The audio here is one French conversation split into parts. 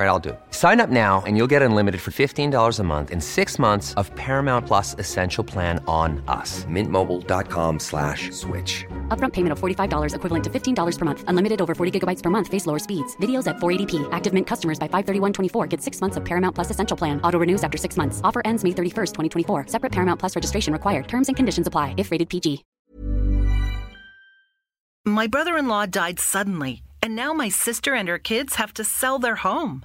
All right, I'll do it. Sign up now and you'll get unlimited for $15 a month in six months of Paramount Plus Essential Plan on us. Mintmobile.com slash switch. Upfront payment of $45 equivalent to $15 per month. Unlimited over 40 gigabytes per month. Face lower speeds. Videos at 480p. Active Mint customers by 531.24 get six months of Paramount Plus Essential Plan. Auto renews after six months. Offer ends May 31st, 2024. Separate Paramount Plus registration required. Terms and conditions apply if rated PG. My brother in law died suddenly, and now my sister and her kids have to sell their home.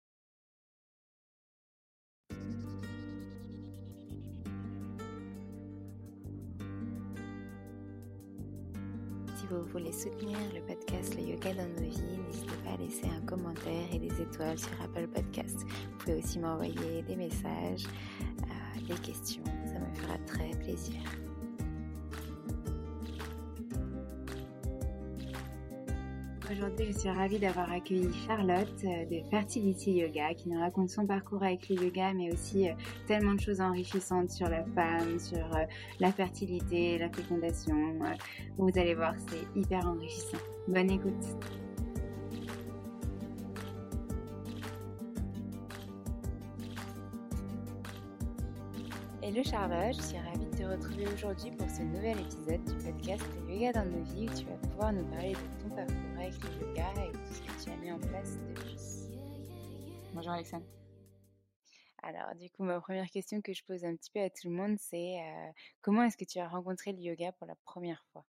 Sur Apple Podcast. Vous pouvez aussi m'envoyer des messages, euh, des questions, ça me fera très plaisir. Aujourd'hui, je suis ravie d'avoir accueilli Charlotte euh, de Fertility Yoga qui nous raconte son parcours avec le yoga, mais aussi euh, tellement de choses enrichissantes sur la femme, sur la fertilité, la fécondation. Vous allez voir, c'est hyper enrichissant. Bonne écoute. Hello Charlotte, je suis ravie de te retrouver aujourd'hui pour ce nouvel épisode du podcast Le Yoga dans nos vies où tu vas pouvoir nous parler de ton parcours avec le yoga et tout ce que tu as mis en place depuis. Bonjour Alexandre. Alors du coup, ma première question que je pose un petit peu à tout le monde, c'est euh, comment est-ce que tu as rencontré le yoga pour la première fois?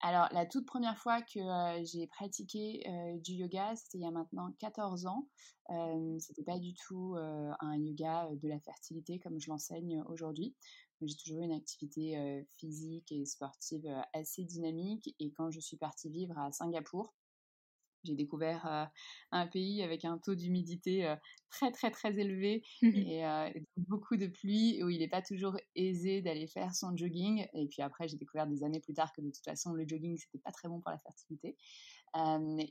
Alors, la toute première fois que j'ai pratiqué du yoga, c'était il y a maintenant 14 ans. Euh, c'était pas du tout un yoga de la fertilité comme je l'enseigne aujourd'hui. J'ai toujours une activité physique et sportive assez dynamique. Et quand je suis partie vivre à Singapour, j'ai découvert euh, un pays avec un taux d'humidité euh, très très très élevé et, euh, et beaucoup de pluie où il n'est pas toujours aisé d'aller faire son jogging. Et puis après, j'ai découvert des années plus tard que de toute façon, le jogging, c'était pas très bon pour la fertilité.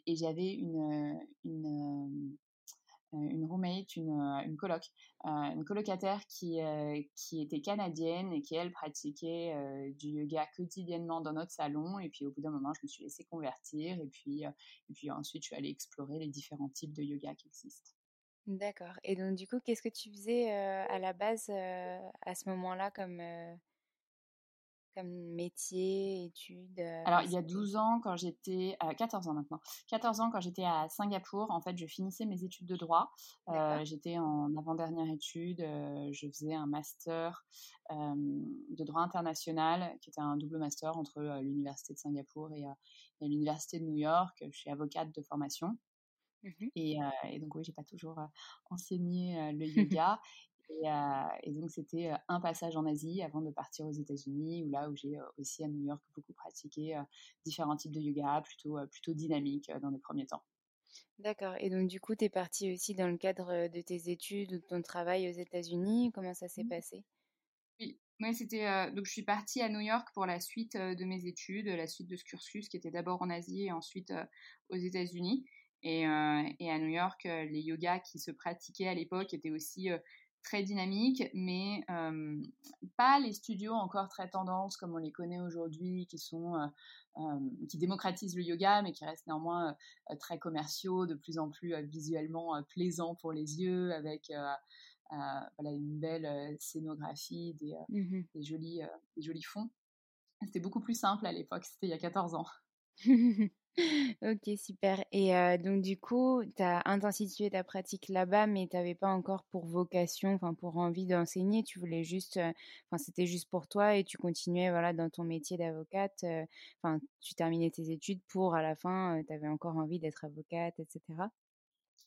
Et j'avais une, une, une roommate, une, euh, une coloc, euh, une colocataire qui, euh, qui était canadienne et qui, elle, pratiquait euh, du yoga quotidiennement dans notre salon. Et puis, au bout d'un moment, je me suis laissée convertir. Et puis, euh, et puis ensuite, je suis allée explorer les différents types de yoga qui existent. D'accord. Et donc du coup, qu'est-ce que tu faisais euh, à la base euh, à ce moment-là comme, euh, comme métier, études euh Alors, il y a 12 ans, quand j'étais... 14 ans maintenant. 14 ans, quand j'étais à Singapour, en fait, je finissais mes études de droit. j'étais en avant-dernière étude. je faisais un master de droit international, qui était un double master entre l'Université de Singapour et, l'Université de New York. Je suis avocate de formation. Mmh et, et, donc, oui, j'ai pas toujours enseigné le yoga. Et, donc, c'était un passage en Asie avant de partir aux États-Unis, où là où j'ai aussi à New York beaucoup pratiqué différents types de yoga, plutôt, plutôt dynamiques dans les premiers temps. D'accord. Et donc, du coup, tu es partie aussi dans le cadre de tes études ou de ton travail aux États-Unis? Comment ça s'est mmh. passé? Oui, moi, c'était. donc, je suis partie à New York pour la suite de mes études, la suite de ce cursus qui était d'abord en Asie et ensuite aux États-Unis. Et, et, à New York, les yogas qui se pratiquaient à l'époque étaient aussi très dynamique, mais pas les studios encore très tendance comme on les connaît aujourd'hui, qui sont qui démocratisent le yoga, mais qui restent néanmoins très commerciaux, de plus en plus visuellement plaisants pour les yeux, avec voilà, une belle scénographie, des, mmh des jolis, des jolis fonds. C'était beaucoup plus simple à l'époque, c'était il y a 14 ans. Ok, super. Et donc, du coup, tu as intensifié ta pratique là-bas, mais tu n'avais pas encore pour vocation, enfin, pour envie d'enseigner. Tu voulais juste, enfin, c'était juste pour toi et tu continuais, voilà, dans ton métier d'avocate. Enfin, tu terminais tes études pour, à la fin, tu avais encore envie d'être avocate, etc.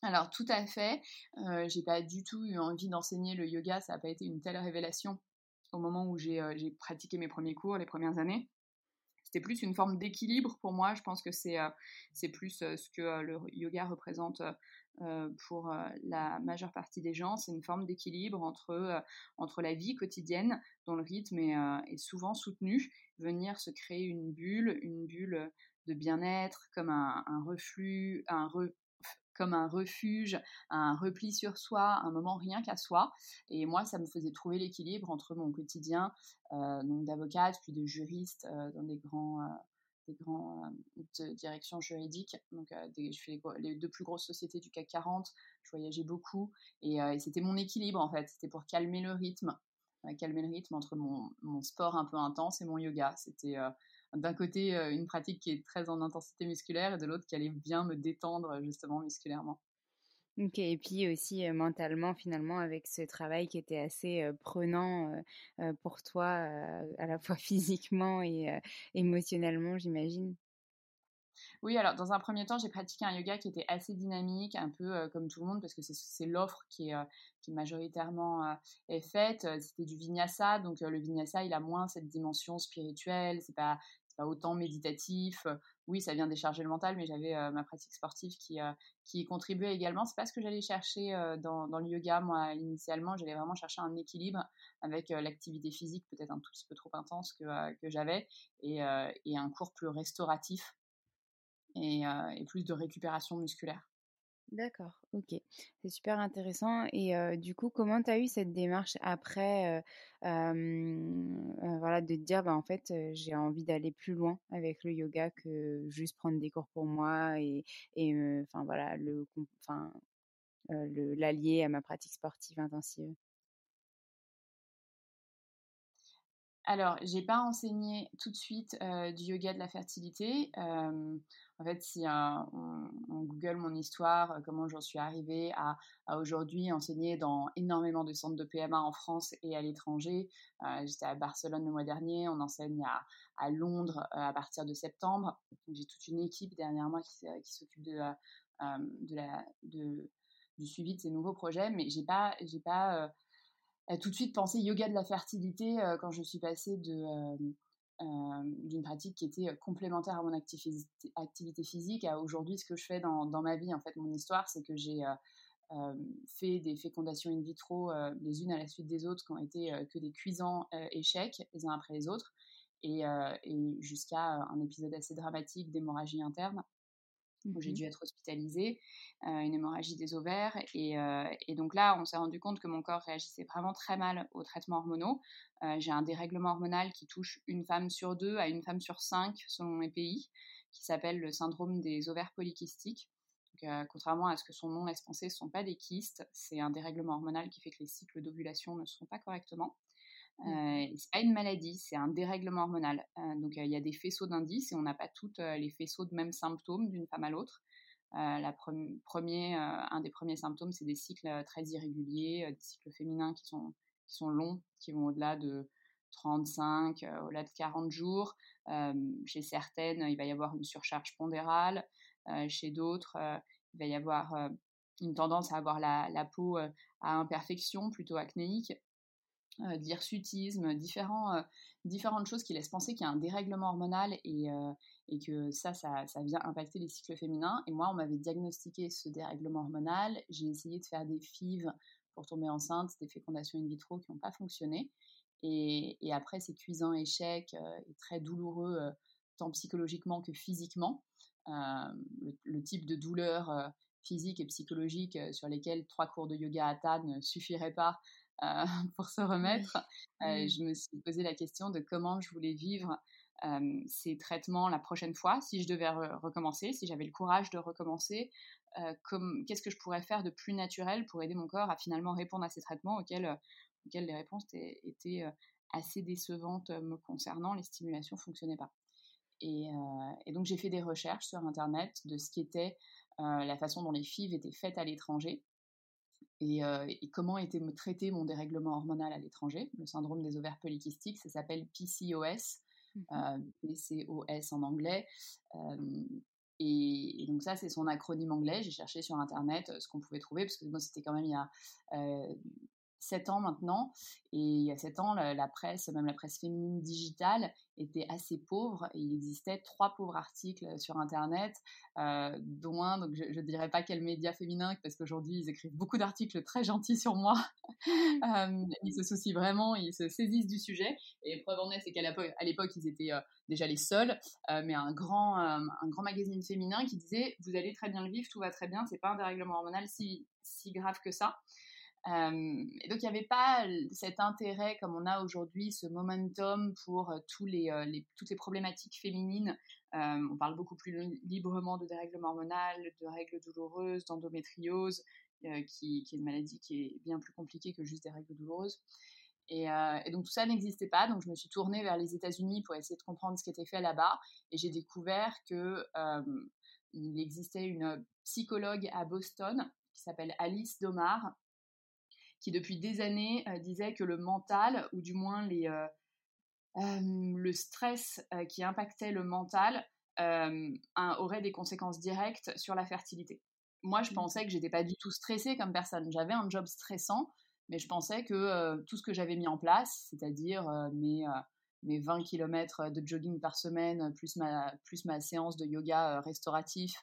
Alors, tout à fait. Euh, j'ai pas du tout eu envie d'enseigner le yoga. Ça n'a pas été une telle révélation au moment où j'ai pratiqué mes premiers cours, les premières années c'était plus une forme d'équilibre pour moi. Je pense que c'est euh, plus euh, ce que euh, le yoga représente pour la majeure partie des gens. C'est une forme d'équilibre entre, entre la vie quotidienne, dont le rythme est, est, souvent soutenu, venir se créer une bulle, une bulle de bien-être, comme un, un reflux, un, re, comme un refuge, un repli sur soi, un moment rien qu'à soi. Et moi, ça me faisait trouver l'équilibre entre mon quotidien euh, d'avocate puis de juriste euh, dans des grands, euh, des grands directions juridiques. Donc, je fais les, deux plus grosses sociétés du CAC 40. Je voyageais beaucoup et, c'était mon équilibre en fait. C'était pour calmer le rythme, calmer le rythme entre mon, mon, sport un peu intense et mon yoga. C'était d'un côté une pratique qui est très en intensité musculaire et de l'autre qui allait bien me détendre justement musculairement. Ok, et puis aussi mentalement finalement avec ce travail qui était assez prenant pour toi à la fois physiquement et émotionnellement j'imagine. Oui, alors dans un premier temps, j'ai pratiqué un yoga qui était assez dynamique, un peu comme tout le monde, parce que c'est l'offre qui est, qui majoritairement est faite. C'était du vinyasa, donc le vinyasa, il a moins cette dimension spirituelle, c'est pas autant méditatif. Oui, ça vient décharger le mental, mais j'avais ma pratique sportive qui, contribuait également. C'est pas ce que j'allais chercher dans, le yoga, moi, initialement. J'allais vraiment chercher un équilibre avec l'activité physique, peut-être un tout petit peu trop intense que, j'avais, et, un cours plus restauratif et plus de récupération musculaire. D'accord, ok. C'est super intéressant. Et du coup, comment tu as eu cette démarche après, voilà, de te dire, bah, en fait, j'ai envie d'aller plus loin avec le yoga que juste prendre des cours pour moi et, voilà, le, l'allier à ma pratique sportive intensive? Alors, j'ai pas enseigné tout de suite du yoga de la fertilité. En fait, si on, Google mon histoire, comment j'en suis arrivée à, aujourd'hui enseigner dans énormément de centres de PMA en France et à l'étranger. J'étais à Barcelone le mois dernier, on enseigne à, Londres à partir de septembre. J'ai toute une équipe derrière moi qui, s'occupe de, de la, de, du suivi de ces nouveaux projets, mais j'ai pas, j'ai pas tout de suite pensé yoga de la fertilité euh, quand je suis passée de euh, euh, d'une pratique qui était complémentaire à mon activité, physique à aujourd'hui ce que je fais dans, ma vie. En fait, mon histoire, c'est que j'ai fait des fécondations in vitro les unes à la suite des autres qui ont été que des cuisants échecs les uns après les autres et jusqu'à un épisode assez dramatique d'hémorragie interne où j'ai mmh dû être hospitalisée, une hémorragie des ovaires. Et, donc là, on s'est rendu compte que mon corps réagissait vraiment très mal aux traitements hormonaux. j'ai un dérèglement hormonal qui touche une femme sur deux à une femme sur cinq selon les pays, qui s'appelle le syndrome des ovaires polykystiques. contrairement à ce que son nom laisse penser, ce ne sont pas des kystes, c'est un dérèglement hormonal qui fait que les cycles d'ovulation ne se font pas correctement. Euh, c'est pas une maladie, c'est un dérèglement hormonal. donc il y a des faisceaux d'indices et on n'a pas tous les faisceaux de mêmes symptômes d'une femme à l'autre. la premier, un des premiers symptômes, c'est des cycles très irréguliers, des cycles féminins qui sont, qui sont longs, qui vont au-delà de 35, au-delà de 40 jours. chez certaines, il va y avoir une surcharge pondérale. chez d'autres, il va y avoir une tendance à avoir la, peau à imperfection, plutôt acnéique. De l'hirsutisme, différents, différentes choses qui laissent penser qu'il y a un dérèglement hormonal et, et que ça, ça, vient impacter les cycles féminins. Et moi, on m'avait diagnostiqué ce dérèglement hormonal. J'ai essayé de faire des FIV pour tomber enceinte, des fécondations in vitro qui n'ont pas fonctionné. Et, après, c'est cuisant échec euh, et très douloureux, euh, tant psychologiquement que physiquement. Euh, le, type de douleur physique et psychologique sur lesquelles trois cours de yoga à ta ne suffiraient pas pour se remettre. je me suis posé la question de comment je voulais vivre ces traitements la prochaine fois, si je devais recommencer, si j'avais le courage de recommencer, qu'est-ce que je pourrais faire de plus naturel pour aider mon corps à finalement répondre à ces traitements auxquels les réponses étaient euh, assez décevantes euh, me concernant, les stimulations ne fonctionnaient pas. Euh, et, donc j'ai fait des recherches sur Internet de ce qui était la façon dont les FIV étaient faites à l'étranger et, comment était traité mon dérèglement hormonal à l'étranger, le syndrome des ovaires polykystiques, ça s'appelle PCOS, mmh PCOS en anglais. Et, donc ça, c'est son acronyme anglais. J'ai cherché sur Internet ce qu'on pouvait trouver, parce que moi, c'était quand même il y a 7 ans maintenant. Et il y a 7 ans, la, presse, même la presse féminine digitale, était assez pauvre. Et il existait trois pauvres articles sur Internet, euh, dont un, donc je ne dirais pas quel média féminin, parce qu'aujourd'hui, ils écrivent beaucoup d'articles très gentils sur moi. euh, ils se soucient vraiment, ils se saisissent du sujet. Et preuve en est, c'est qu'à l'époque, ils étaient euh, déjà les seuls, euh, mais un grand, un grand magazine féminin qui disait, vous allez très bien le vivre, tout va très bien, c'est pas un dérèglement hormonal si, si grave que ça et donc il n'y avait pas cet intérêt comme on a aujourd'hui, ce momentum pour toutes les problématiques féminines. on parle beaucoup plus librement de dérèglement hormonal, de règles douloureuses, d'endométriose, qui, est une maladie qui est bien plus compliquée que juste des règles douloureuses. Et, donc tout ça n'existait pas, donc je me suis tournée vers les États-Unis pour essayer de comprendre ce qui était fait là-bas, et j'ai découvert que il existait une psychologue à Boston qui s'appelle Alice Domar, qui depuis des années euh, disait que le mental, ou du moins les, euh, euh, le stress qui impactait le mental, aurait des conséquences directes sur la fertilité. Moi, je mmh. pensais que j'étais pas du tout stressée comme personne. J'avais un job stressant, mais je pensais que tout ce que j'avais mis en place, c'est-à-dire mes, mes 20 km de jogging par semaine, plus ma, plus ma séance de yoga restauratif,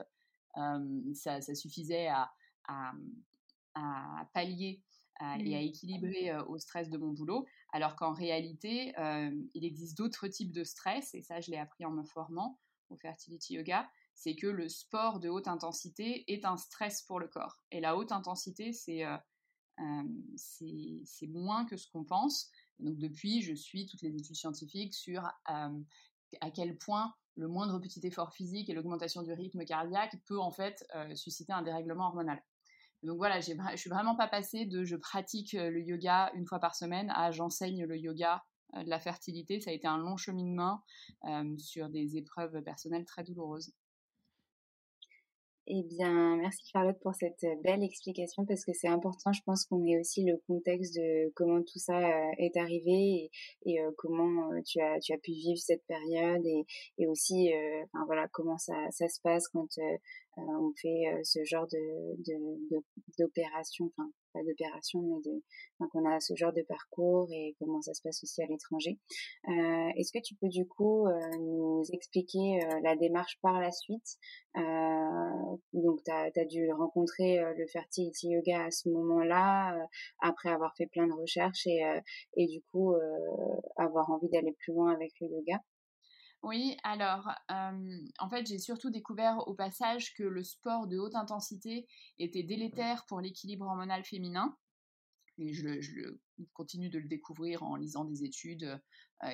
ça, ça, suffisait à, à, à pallier et à mmh. équilibrer au stress de mon boulot, alors qu'en réalité, il existe d'autres types de stress, et ça je l'ai appris en me formant au Fertility Yoga, c'est que le sport de haute intensité est un stress pour le corps. Et la haute intensité, c'est c'est moins que ce qu'on pense. Donc depuis, je suis toutes les études scientifiques sur à quel point le moindre petit effort physique et l'augmentation du rythme cardiaque peut en fait susciter un dérèglement hormonal. Donc voilà, je suis vraiment pas passée de je pratique euh, le yoga une fois par semaine à j'enseigne le yoga euh, de la fertilité. Ça a été un long cheminement euh, sur des épreuves personnelles très douloureuses. Eh bien, merci Charlotte pour cette belle explication parce que c'est important. Je pense qu'on est aussi le contexte de comment tout ça est arrivé et, comment tu as tu as pu vivre cette période et, et aussi, enfin voilà, comment ça ça se passe quand euh, on fait euh, ce genre de d'opération, enfin d'opération, mais de donc on a ce genre de parcours et comment ça se passe aussi à l'étranger. Euh, est-ce que tu peux du coup nous expliquer la démarche par la suite? Donc tu as, dû rencontrer le fertility yoga à ce moment-là, après avoir fait plein de recherches et, et du coup avoir envie d'aller plus loin avec le yoga? Oui, alors en fait j'ai surtout découvert au passage que le sport de haute intensité était délétère pour l'équilibre hormonal féminin. Et je, continue de le découvrir en lisant des études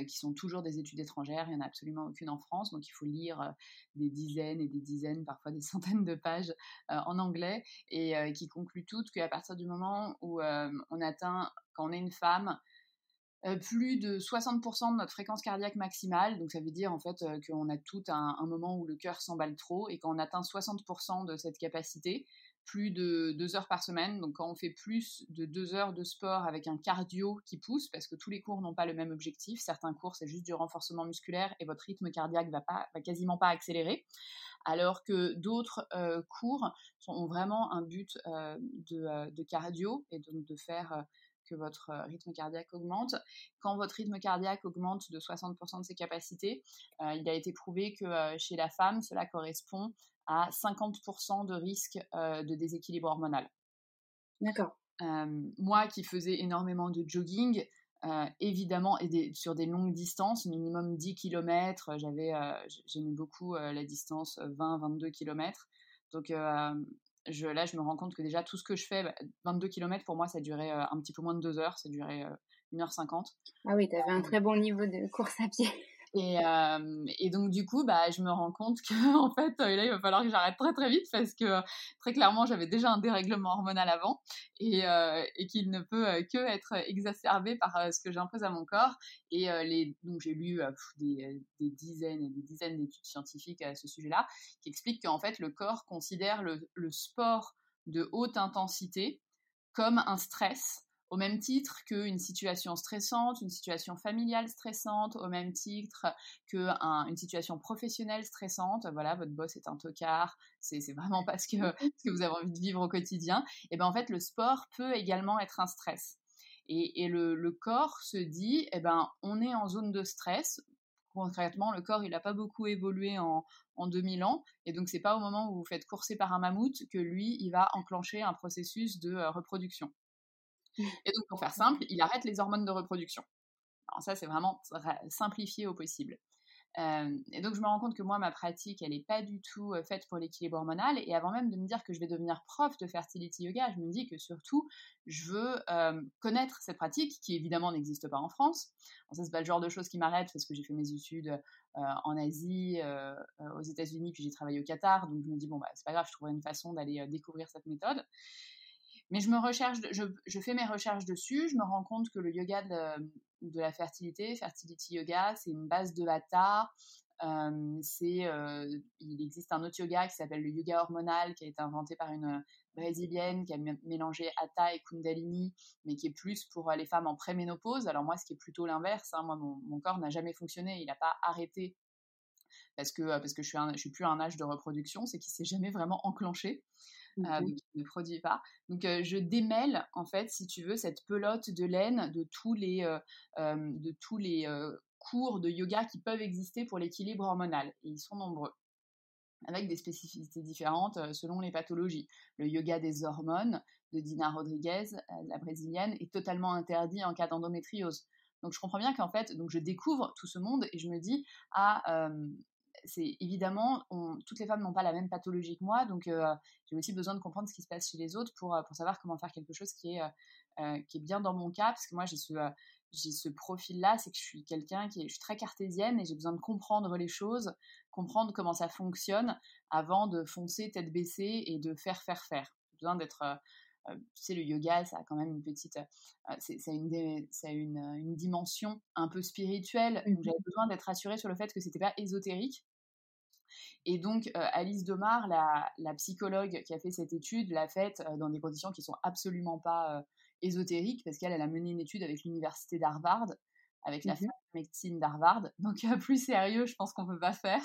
qui sont toujours des études étrangères. Il n'y en a absolument aucune en France, donc il faut lire des dizaines et des dizaines, parfois des centaines de pages en anglais, et qui concluent toutes qu'à partir du moment où on atteint, quand on est une femme, plus de 60% de notre fréquence cardiaque maximale. Donc ça veut dire en fait qu'on a tout un, moment où le cœur s'emballe trop et quand on atteint 60% de cette capacité, plus de deux heures par semaine. Donc quand on fait plus de deux heures de sport avec un cardio qui pousse, parce que tous les cours n'ont pas le même objectif, certains cours c'est juste du renforcement musculaire et votre rythme cardiaque va pas, va quasiment pas accélérer, alors que d'autres euh, cours ont vraiment un but euh, de, cardio et donc de faire que votre rythme cardiaque augmente. Quand votre rythme cardiaque augmente de 60% de ses capacités, il a été prouvé que chez la femme, cela correspond à 50% de risque euh, de déséquilibre hormonal. D'accord. Euh, moi qui faisais énormément de jogging, euh, évidemment, et sur des longues distances, minimum 10 km, j'avais, j'aimais beaucoup la distance 20-22 km. Donc je, là, je me rends compte que déjà, tout ce que je fais, 22 bah, km, pour moi, ça durait un petit peu moins de 2 heures, ça durait 1h50. Ah oui, tu avais un très bon niveau de course à pied. Et, euh, et, donc du coup, bah, je me rends compte que en fait, euh, là, il va falloir que j'arrête très très vite parce que très clairement, j'avais déjà un dérèglement hormonal avant et, euh, qu'il ne peut que être exacerbé par ce que j'impose à mon corps. Et donc j'ai lu des, dizaines et des dizaines d'études scientifiques à ce sujet-là qui expliquent qu'en fait, le corps considère le sport de haute intensité comme un stress au même titre qu'une situation stressante, une situation familiale stressante, au même titre qu'une situation professionnelle stressante. Voilà, votre boss est un tocard, c'est vraiment pas ce que, ce que vous avez envie de vivre au quotidien. Et bien en fait, le sport peut également être un stress. Et, le, corps se dit, eh ben, on est en zone de stress. Concrètement, le corps, il n'a pas beaucoup évolué en, en 2000 ans. Et donc, c'est pas au moment où vous faites courser par un mammouth que lui, il va enclencher un processus de euh, reproduction. Et donc, pour faire simple, il arrête les hormones de reproduction. Alors ça, c'est vraiment simplifié au possible. Euh, et donc, je me rends compte que moi, ma pratique, elle n'est pas du tout euh, faite pour l'équilibre hormonal. Et avant même de me dire que je vais devenir prof de fertility yoga, je me dis que surtout, je veux euh, connaître cette pratique qui, évidemment, n'existe pas en France. Bon, ça, c'est pas le genre de choses qui m'arrête parce que j'ai fait mes études en Asie, aux États-Unis, puis j'ai travaillé au Qatar. Donc, je me dis, bon, bah, c'est pas grave, je trouverai une façon d'aller découvrir cette méthode. Mais je me recherche, je, fais mes recherches dessus, je me rends compte que le yoga de, la fertilité, fertility yoga, c'est une base de hatha. Euh, euh, il existe un autre yoga qui s'appelle le yoga hormonal, qui a été inventé par une brésilienne qui a mélangé hatha et kundalini, mais qui est plus pour les femmes en préménopause. Alors moi, ce qui est plutôt l'inverse, hein, mon, corps n'a jamais fonctionné, il n'a pas arrêté parce que, parce que je suis, suis plus à un âge de reproduction, c'est qu'il s'est jamais vraiment enclenché. Euh, donc il ne produit pas. Donc euh, je démêle en fait, si tu veux, cette pelote de laine de tous les, euh, de tous les cours de yoga qui peuvent exister pour l'équilibre hormonal. Et ils sont nombreux avec des spécificités différentes selon les pathologies. Le yoga des hormones de Dina Rodriguez, la brésilienne, est totalement interdit en cas d'endométriose. Donc je comprends bien qu'en fait, donc je découvre tout ce monde et je me dis ah c'est évidemment, toutes les femmes n'ont pas la même pathologie que moi, donc euh, j'ai aussi besoin de comprendre ce qui se passe chez les autres pour, euh, pour savoir comment faire quelque chose qui est, euh, qui est bien dans mon cas, parce que moi j'ai ce, j'ai ce profil-là, c'est que je suis quelqu'un qui est, je suis très cartésienne et j'ai besoin de comprendre les choses, comprendre comment ça fonctionne avant de foncer tête baissée et de faire, faire, faire. J'ai besoin d'être tu sais, le yoga, ça a quand même une petite, c'est, ça a, une, une, une, dimension un peu spirituelle. Donc, mmh j'avais besoin d'être rassurée sur le fait que c'était pas ésotérique. Et donc, euh, Alice Domar, la, la, psychologue qui a fait cette étude, l'a faite euh, dans des conditions qui sont absolument pas euh, ésotériques, parce qu'elle elle a mené une étude avec l'université d'Harvard, avec la mmh médecine d'Harvard. Donc, plus sérieux, je pense qu'on peut pas faire.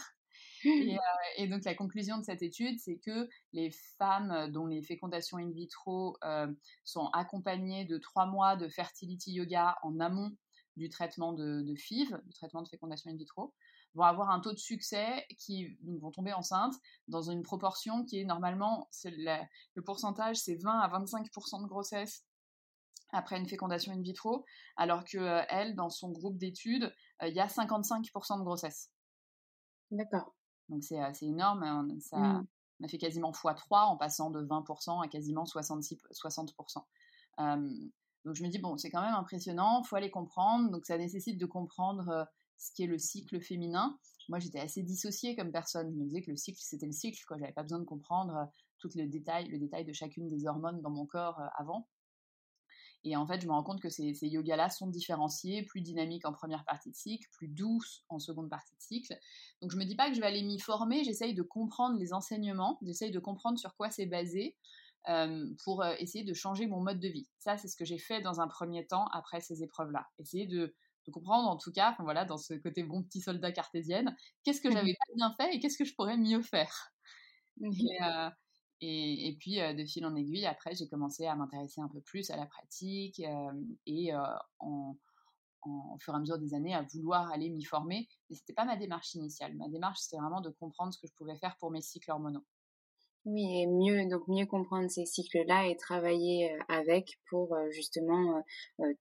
Et, et, donc, la conclusion de cette étude, c'est que les femmes dont les fécondations in vitro sont accompagnées de trois mois de fertility yoga en amont du traitement de, de FIV, du traitement de fécondation in vitro, vont avoir un taux de succès qui vont tomber enceintes dans une proportion qui est normalement, le pourcentage c'est 20 à 25% de grossesse après une fécondation in vitro, alors que euh, elle, dans son groupe d'études, euh, il y a 55% de grossesse. D'accord. Donc c'est assez énorme, hein, ça, mmh. on a fait quasiment x3 en passant de 20% à quasiment 66, 60%. donc je me dis, bon, c'est quand même impressionnant, il faut aller comprendre, donc ça nécessite de comprendre euh, ce qui est le cycle féminin. Moi, j'étais assez dissociée comme personne. Je me disais que le cycle, c'était le cycle. Je n'avais pas besoin de comprendre euh, tout le détail, le détail de chacune des hormones dans mon corps euh, avant. Et en fait, je me rends compte que ces, yogas-là sont différenciés, plus dynamiques en première partie de cycle, plus douces en seconde partie de cycle. Donc, je me dis pas que je vais aller m'y former, j'essaye de comprendre les enseignements, j'essaye de comprendre sur quoi c'est basé. pour essayer de changer mon mode de vie. Ça, c'est ce que j'ai fait dans un premier temps après ces épreuves-là. Essayer de, comprendre, en tout cas, voilà, dans ce côté bon petit soldat cartésienne, qu'est-ce que j'avais pas bien fait et qu'est-ce que je pourrais mieux faire? Et, et, puis, de fil en aiguille, après, j'ai commencé à m'intéresser un peu plus à la pratique et en, en, au fur et à mesure des années à vouloir aller m'y former. Mais c'était pas ma démarche initiale. Ma démarche, c'était vraiment de comprendre ce que je pouvais faire pour mes cycles hormonaux. Oui, et mieux, donc mieux comprendre ces cycles-là et travailler avec pour justement,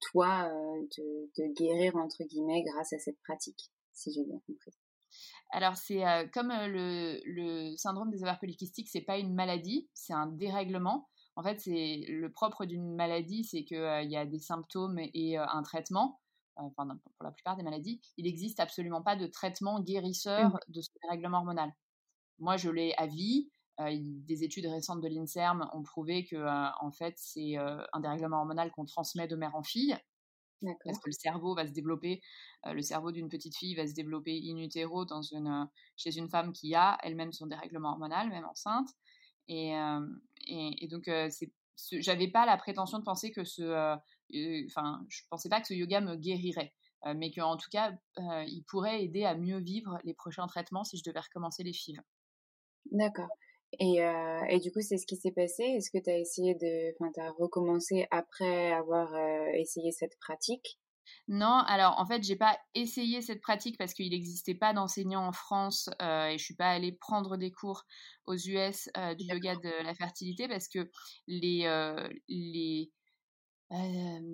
toi, de, guérir, entre guillemets, grâce à cette pratique, si j'ai bien compris. Alors, c'est comme le, le, syndrome des ovaires polykystiques, c'est pas une maladie, c'est un dérèglement. En fait, c'est le propre d'une maladie, c'est qu'il il y a des symptômes et un traitement. Enfin, pour la plupart des maladies, il n'existe absolument pas de traitement guérisseur mmh. de ce dérèglement hormonal. Moi, je l'ai à vie. Des études récentes de l'INSERM ont prouvé que, en fait, c'est un dérèglement hormonal qu'on transmet de mère en fille. Parce que le cerveau va se développer, le cerveau d'une petite fille va se développer in utero dans une, chez une femme qui a elle-même son dérèglement hormonal, même enceinte. Et, et, et, donc, j'avais pas la prétention de penser que ce, enfin, je pensais pas que ce yoga me guérirait, mais qu'en tout cas, il pourrait aider à mieux vivre les prochains traitements si je devais recommencer les FIV. D'accord. Et, euh, et du coup, c'est ce qui s'est passé. Est-ce que tu as essayé de, enfin, tu as recommencé après avoir euh, essayé cette pratique? Non, alors en fait, j'ai pas essayé cette pratique parce qu'il n'existait pas d'enseignant en France euh, et je suis pas allée prendre des cours aux US du yoga de la fertilité parce que les les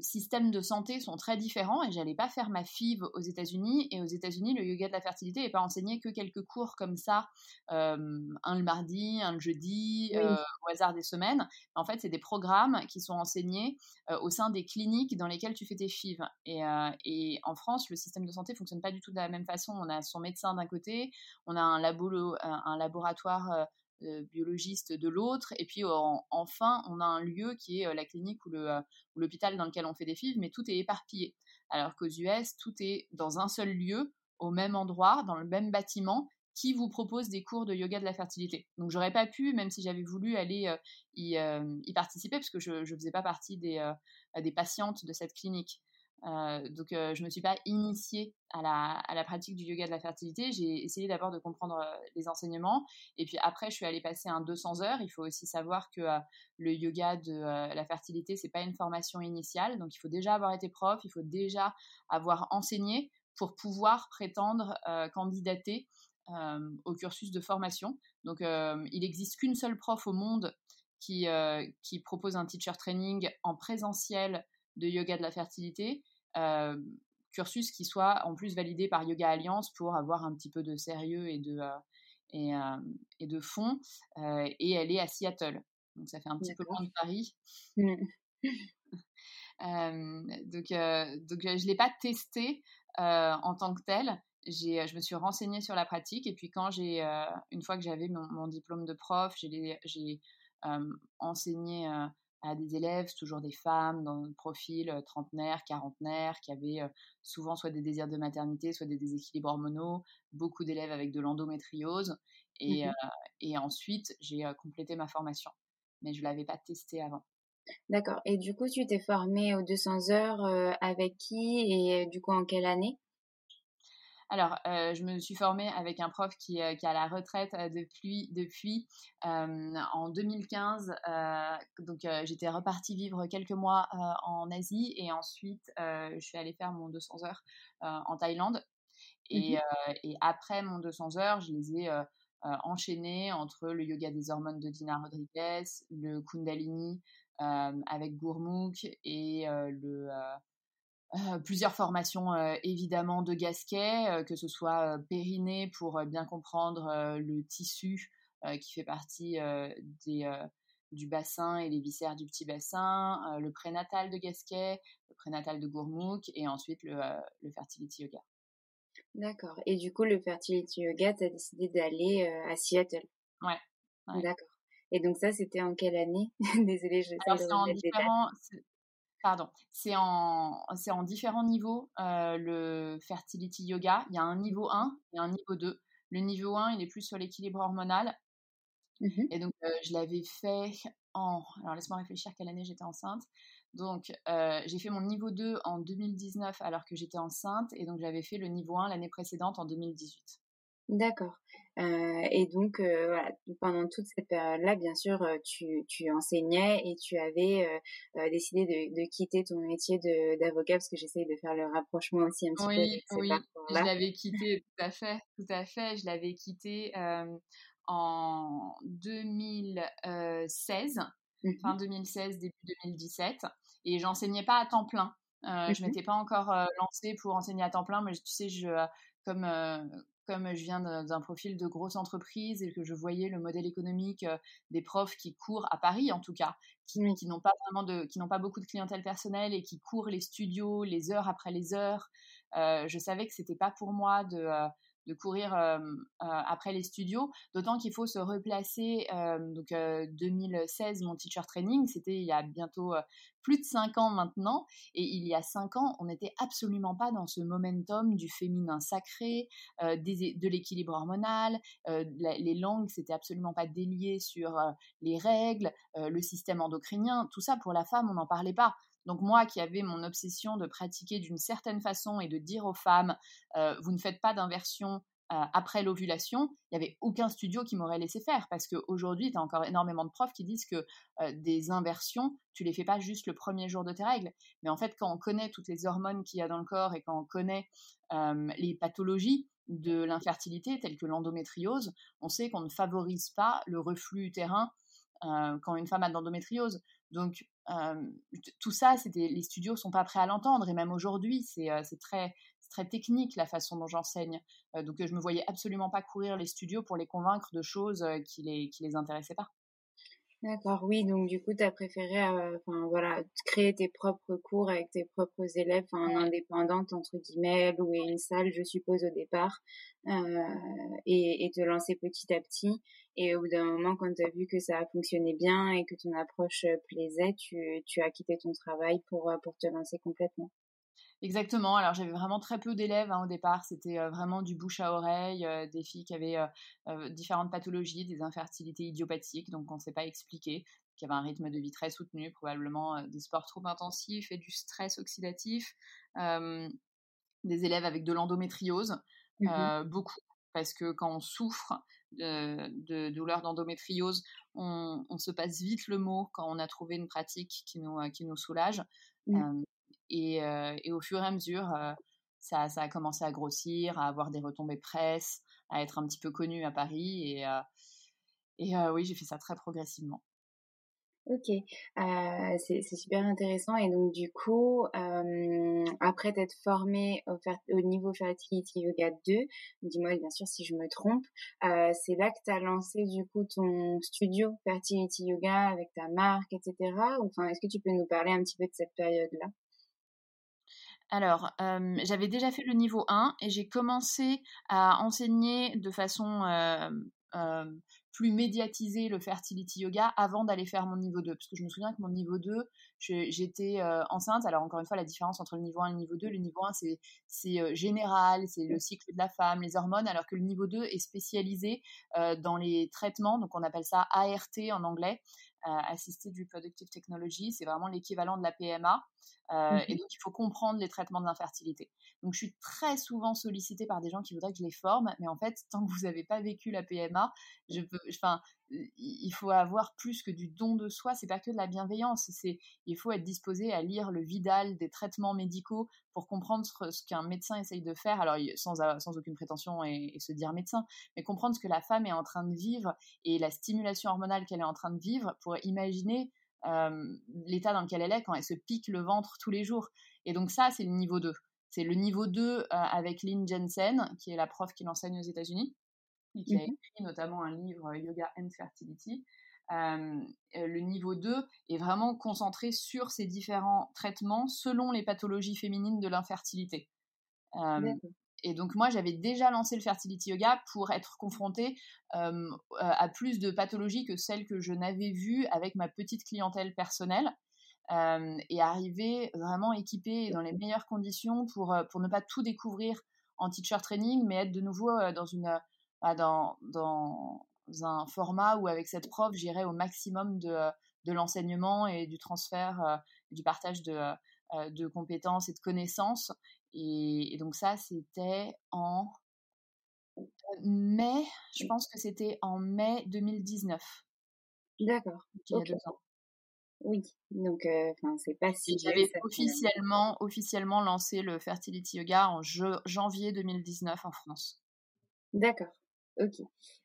systèmes de santé sont très différents et j'allais pas faire ma FIV aux États-Unis. Et aux États-Unis le yoga de la fertilité n'est pas enseigné que quelques cours comme ça un le mardi un le jeudi au hasard des semaines. En fait c'est des programmes qui sont enseignés au sein des cliniques dans lesquelles tu fais tes FIV et, et, en France le système de santé fonctionne pas du tout de la même façon. On a son médecin d'un côté on a un, labo, un laboratoire biologiste de l'autre. Et puis enfin, on a un lieu qui est la clinique ou l'hôpital dans lequel on fait des FIV, mais tout est éparpillé. Alors qu'aux US, tout est dans un seul lieu, au même endroit, dans le même bâtiment, qui vous propose des cours de yoga de la fertilité. Donc j'aurais pas pu, même si j'avais voulu aller y, participer, parce que je ne faisais pas partie des, des patientes de cette clinique. Euh, donc, euh, je me suis pas initiée à la, pratique du yoga de la fertilité. J'ai essayé d'abord de comprendre euh, les enseignements. Et puis après, je suis allée passer un 200 heures. Il faut aussi savoir que le yoga de la fertilité, c'est pas une formation initiale. Donc, il faut déjà avoir été prof, il faut déjà avoir enseigné pour pouvoir prétendre candidater au cursus de formation. Donc, il n'existe qu'une seule prof au monde qui, propose un teacher training en présentiel de yoga de la fertilité euh, cursus qui soit en plus validé par Yoga Alliance pour avoir un petit peu de sérieux et de, euh, et, euh, et, de fond. et elle est à Seattle. Donc ça fait un petit peu loin de Paris. Mmh. donc, donc je ne l'ai pas testé en tant que tel. je me suis renseignée sur la pratique et puis quand j'ai, une fois que j'avais mon, mon, diplôme de prof, j'ai enseigné à des élèves, toujours des femmes dans le profil euh, trentenaire, quarantenaire, qui avaient euh, souvent soit des désirs de maternité, soit des déséquilibres hormonaux, beaucoup d'élèves avec de l'endométriose. Et, mmh euh, et ensuite, j'ai complété ma formation. Mais je ne l'avais pas testé avant. D'accord. Et du coup, tu t'es formée aux 200 heures avec qui et du coup en quelle année? Alors, euh, je me suis formée avec un prof qui, euh, qui a la retraite euh, depuis, depuis en 2015. donc, j'étais repartie vivre quelques mois en Asie et ensuite, je suis allée faire mon 200 heures en Thaïlande. Et, mmh et, après mon 200 heures, je les ai enchaînées entre le yoga des hormones de Dina Rodriguez, le Kundalini avec Gourmouk et le euh, plusieurs formations euh, évidemment de Gasquet, euh, que ce soit périnée pour bien comprendre le tissu qui fait partie des, du bassin et les viscères du petit bassin, le prénatal de Gasquet, le prénatal de Gourmouk et ensuite le, le fertility yoga. D'accord. Et du coup, le fertility yoga, tu as décidé d'aller à Seattle. Ouais. D'accord. Et donc ça, c'était en quelle année? Désolée, je sais en différents, Pardon, c'est en, c'est en différents niveaux le fertility yoga. Il y a un niveau 1 et un niveau 2. Le niveau 1, il est plus sur l'équilibre hormonal. Mmh et donc, je l'avais fait en. Alors, laisse-moi réfléchir quelle année j'étais enceinte. Donc, j'ai fait mon niveau 2 en 2019 alors que j'étais enceinte. Et donc, j'avais fait le niveau 1 l'année précédente en 2018. D'accord. Et donc, voilà, pendant toute cette période-là, bien sûr, tu, tu, enseignais et tu avais décidé de, de, quitter ton métier d'avocat parce que j'essaye de faire le rapprochement aussi un petit peu Oui, je l'avais quitté, tout à fait, tout à fait. Je l'avais quitté en 2016, mmh fin 2016, début 2017, et j'enseignais pas à temps plein. Euh, Je mmh m'étais pas encore lancée pour enseigner à temps plein, mais tu sais, je, comme comme je viens d'un profil de grosse entreprise et que je voyais le modèle économique des profs qui courent à Paris en tout cas, qui, qui n'ont pas vraiment de, qui n'ont pas beaucoup de clientèle personnelle et qui courent les studios les heures après les heures, je savais que c'était pas pour moi de de courir après les studios, d'autant qu'il faut se replacer. donc 2016, mon teacher training, c'était il y a bientôt plus de 5 ans maintenant, et il y a 5 ans, on n'était absolument pas dans ce momentum du féminin sacré, de l'équilibre hormonal, les langues, c'était absolument pas délié sur les règles, le système endocrinien, tout ça pour la femme, on n'en parlait pas. Donc moi qui avais mon obsession de pratiquer d'une certaine façon et de dire aux femmes, euh, vous ne faites pas d'inversion euh, après l'ovulation, il n'y avait aucun studio qui m'aurait laissé faire parce qu'aujourd'hui, tu as encore énormément de profs qui disent que euh, des inversions, tu les fais pas juste le premier jour de tes règles. Mais en fait, quand on connaît toutes les hormones qu'il y a dans le corps et quand on connaît les pathologies, de l'infertilité telles que l'endométriose, on sait qu'on ne favorise pas le reflux utérin quand une femme a de l'endométriose. Donc, tout ça, les studios sont pas prêts à l'entendre. Et même aujourd'hui, c'est très, très technique la façon dont j'enseigne. donc, je me voyais absolument pas courir les studios pour les convaincre de choses qui les, qui les intéressaient pas. D'accord, oui, donc du coup, tu préféré enfin, voilà, créer tes propres cours avec tes propres élèves, en indépendante, entre guillemets, louer une salle, je suppose, au départ, et, et, te lancer petit à petit. Et au bout d'un moment, quand tu as vu que ça a fonctionné bien et que ton approche plaisait, tu, tu as quitté ton travail pour, pour te lancer complètement. Exactement. Alors j'avais vraiment très peu d'élèves hein, au départ. C'était vraiment du bouche à oreille, des filles qui avaient différentes pathologies, des infertilités idiopathiques, donc on ne sait pas expliquer, qui avaient un rythme de vie très soutenu, probablement des sports trop intensifs et du stress oxydatif, des élèves avec de l'endométriose, mmh beaucoup, parce que quand on souffre de, de douleurs d'endométriose, on, se passe vite le mot quand on a trouvé une pratique qui nous, qui nous soulage. Mmh. Euh, et, au fur et à mesure, euh, ça, a commencé à grossir, à avoir des retombées presse, à être un petit peu connu à Paris. Et, euh, oui, j'ai fait ça très progressivement. Ok, c'est super intéressant. Et donc, du coup, après t'être formée au, au, niveau Fertility Yoga 2, dis-moi bien sûr si je me trompe, c'est là que tu as lancé du coup ton studio Fertility Yoga avec ta marque, etc. Enfin, est-ce que tu peux nous parler un petit peu de cette période-là? Alors, j'avais déjà fait le niveau 1 et j'ai commencé à enseigner de façon plus médiatisée le fertility yoga avant d'aller faire mon niveau 2. Parce que je me souviens que mon niveau 2, j'étais enceinte. Alors, encore une fois, la différence entre le niveau 1 et le niveau 2, le niveau 1, c'est général, c'est le cycle de la femme, les hormones, alors que le niveau 2 est spécialisé dans les traitements. Donc, on appelle ça ART en anglais. Assisted Reproductive Technology, c'est vraiment l'équivalent de la PMA. Euh, et mmh donc, il faut comprendre les traitements d'infertilité. Donc, je suis très souvent sollicitée par des gens qui voudraient que je les forme, mais en fait, tant que vous n'avez pas vécu la PMA, je peux, enfin, il faut avoir plus que du don de soi. C'est pas que de la bienveillance. C'est, il faut être disposé à lire le Vidal des traitements médicaux pour comprendre ce, qu'un médecin essaye de faire. Alors, sans, sans aucune prétention et, se dire médecin, mais comprendre ce que la femme est en train de vivre et la stimulation hormonale qu'elle est en train de vivre pour imaginer l'état dans lequel elle est quand elle se pique le ventre tous les jours. Et donc ça, c'est le niveau 2. C'est le niveau 2 avec Lynn Jensen, qui est la prof qui l'enseigne aux États-Unis, et qui a mmh écrit notamment un livre Yoga and Fertility. le niveau 2 est vraiment concentré sur ces différents traitements selon les pathologies féminines de l'infertilité. Et donc moi, j'avais déjà lancé le fertility yoga pour être confrontée à plus de pathologies que celles que je n'avais vues avec ma petite clientèle personnelle. et arriver vraiment équipé et dans les meilleures conditions pour, pour ne pas tout découvrir en teacher training, mais être de nouveau dans, une, dans, dans un format où avec cette prof, j'irai au maximum de, de l'enseignement et du transfert, du partage de, de compétences et de connaissances. Et, donc ça, c'était en mai, je pense que c'était en mai 2019. D'accord. Il y a deux ans. Oui, donc enfin c'est pas si. J'avais officiellement, officiellement lancé le Fertility Yoga en janvier 2019 en France. D'accord. Ok.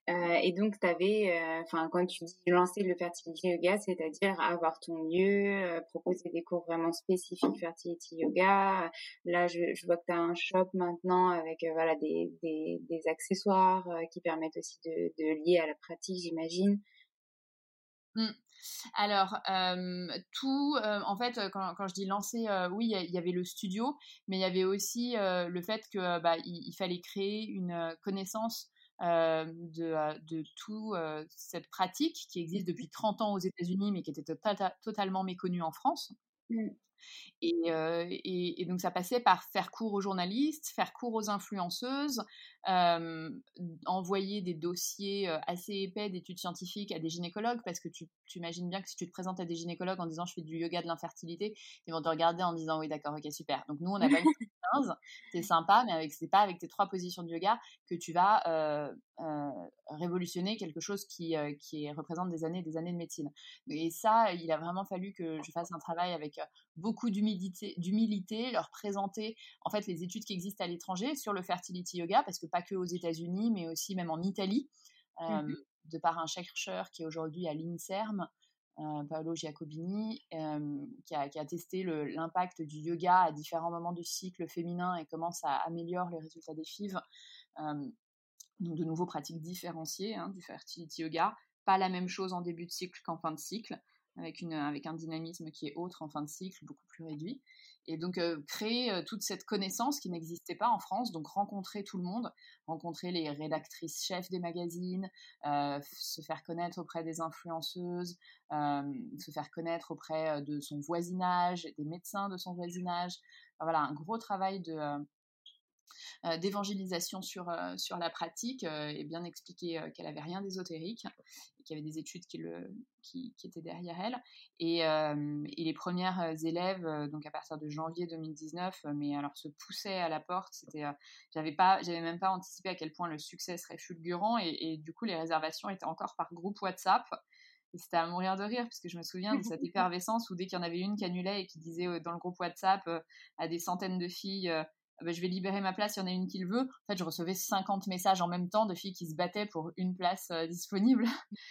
Euh, et donc, tu avais, enfin, quand tu dis lancer le fertility yoga, c'est-à-dire avoir ton lieu, proposer des cours vraiment spécifiques fertility yoga. Là, je, vois que tu as un shop maintenant avec voilà des, des, accessoires qui permettent aussi de, de lier à la pratique, j'imagine. Mmh. Alors, tout, en fait, quand, quand, je dis lancer, oui, il y, avait le studio, mais il y avait aussi le fait que bah, il, fallait créer une connaissance euh, de, euh, de tout euh, cette pratique qui existe depuis 30 ans aux États-Unis mais qui était tota-, totalement méconnue en France. Mmh. Et, et, donc ça passait par faire cours aux journalistes, faire cours aux influenceuses, envoyer des dossiers assez épais d'études scientifiques à des gynécologues, parce que tu, tu, imagines bien que si tu te présentes à des gynécologues en disant je fais du yoga de l'infertilité, ils vont te regarder en disant oui d'accord, ok super. Donc nous on a pas une 15, c'est sympa, mais avec c'est pas avec tes trois positions de yoga que tu vas euh, euh, révolutionner quelque chose qui, euh, qui représente des années des années de médecine. Et ça, il a vraiment fallu que je fasse un travail avec beaucoup d'humilité, d'humilité, leur présenter en fait les études qui existent à l'étranger sur le fertility yoga, parce que pas que aux États-Unis, mais aussi même en Italie, mmh de par un chercheur qui est aujourd'hui à l'INSERM, euh, Paolo Giacobini, euh, qui, a, testé l'impact du yoga à différents moments du cycle féminin et comment ça améliore les résultats des FIV. Euh, donc de nouveaux pratiques différenciées hein, du fertility yoga. Pas la même chose en début de cycle qu'en fin de cycle, avec, une, avec un dynamisme qui est autre en fin de cycle, beaucoup plus réduit. Et donc créer toute cette connaissance qui n'existait pas en France, donc rencontrer tout le monde, rencontrer les rédactrices chefs des magazines, se faire connaître auprès des influenceuses, se faire connaître auprès de son voisinage, des médecins de son voisinage. voilà, un gros travail de, euh, d'évangélisation sur, euh, sur la pratique euh, et bien expliquer qu'elle avait rien d'ésotérique et qu'il y avait des études qui, le, qui, qui étaient derrière elle. Et, et, les premières élèves, donc à partir de janvier 2019, mais alors se poussaient à la porte. C'était, j'avais pas, j'avais même pas anticipé à quel point le succès serait fulgurant et, et du coup les réservations étaient encore par groupe WhatsApp. Et c'était à mourir de rire, parce que je me souviens de cette effervescence où dès qu'il y en avait une qui annulait et qui disait dans le groupe WhatsApp à des centaines de filles bah, je vais libérer ma place, il y en a une qui le veut. En fait, je recevais 50 messages en même temps de filles qui se battaient pour une place euh, disponible.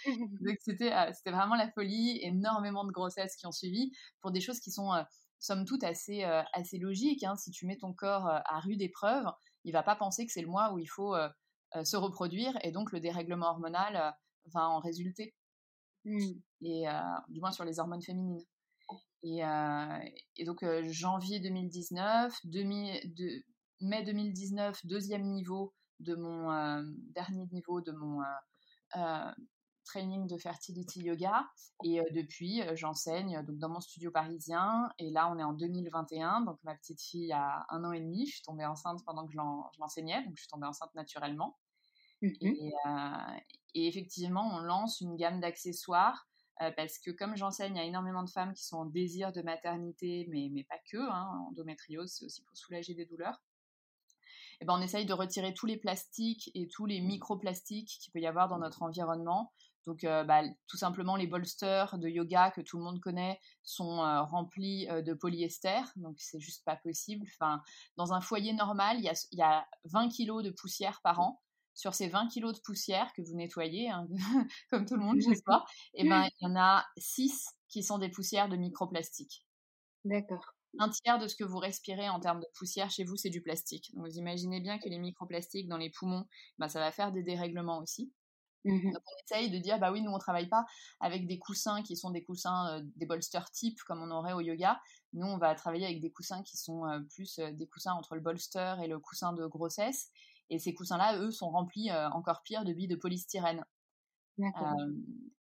Donc c'était euh, c'était vraiment la folie, énormément de grossesses qui ont suivi pour des choses qui sont euh, somme toute assez assez logiques. Hein. Si tu mets ton corps à rude épreuve, il va pas penser que c'est le mois où il faut se reproduire et donc le dérèglement hormonal va en résulter. Mmh. Et du moins sur les hormones féminines. Et, euh, et donc euh, janvier 2019, demi, de, mai 2019, deuxième niveau de mon euh, dernier niveau de mon training de fertility yoga. Et depuis j'enseigne donc dans mon studio parisien. Et là on est en 2021 donc ma petite fille a un an et demi. Je suis tombée enceinte pendant que je l'enseignais. Donc je suis tombée enceinte naturellement. Mmh et, et, effectivement on lance une gamme d'accessoires euh, parce que comme j'enseigne à énormément de femmes qui sont en désir de maternité, mais, mais pas que, hein, endométriose, c'est aussi pour soulager des douleurs, eh ben on essaye de retirer tous les plastiques et tous les microplastiques qu'il peut y avoir dans notre environnement. Donc, euh, bah, tout simplement, les bolsters de yoga que tout le monde connaît sont euh, remplis de polyester, donc c'est juste pas possible. Enfin, dans un foyer normal, il y a, y a 20 kilos de poussière par an sur ces 20 kilos de poussière que vous nettoyez, hein, comme tout le monde, pas, et eh ben il y en a 6 qui sont des poussières de microplastique. D'accord. Un tiers de ce que vous respirez en termes de poussière chez vous, c'est du plastique. Donc vous imaginez bien que les microplastiques dans les poumons, ben, ça va faire des dérèglements aussi. Mmh Donc on essaye de dire, bah oui, nous on travaille pas avec des coussins qui sont des coussins, des bolsters type comme on aurait au yoga. Nous on va travailler avec des coussins qui sont plus des coussins entre le bolster et le coussin de grossesse. Et ces coussins-là, eux, sont remplis euh, encore pire de billes de polystyrène. Euh,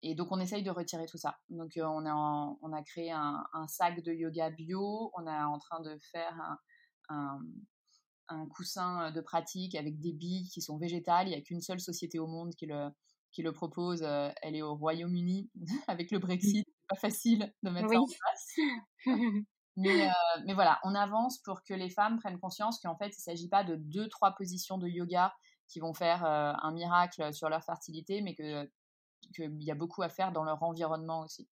et donc, on essaye de retirer tout ça. Donc, on, a on a créé un, sac de yoga bio. On est en train de faire un, un, coussin de pratique avec des billes qui sont végétales. Il n'y a qu'une seule société au monde qui le, qui le propose. Elle est au Royaume-Uni. avec le Brexit, c'est pas facile de mettre ça en place. Mais, mais, voilà, on avance pour que les femmes prennent conscience qu'en fait, il ne s'agit pas de deux, trois positions de yoga qui vont faire un miracle sur leur fertilité, mais que qu'il y a beaucoup à faire dans leur environnement aussi.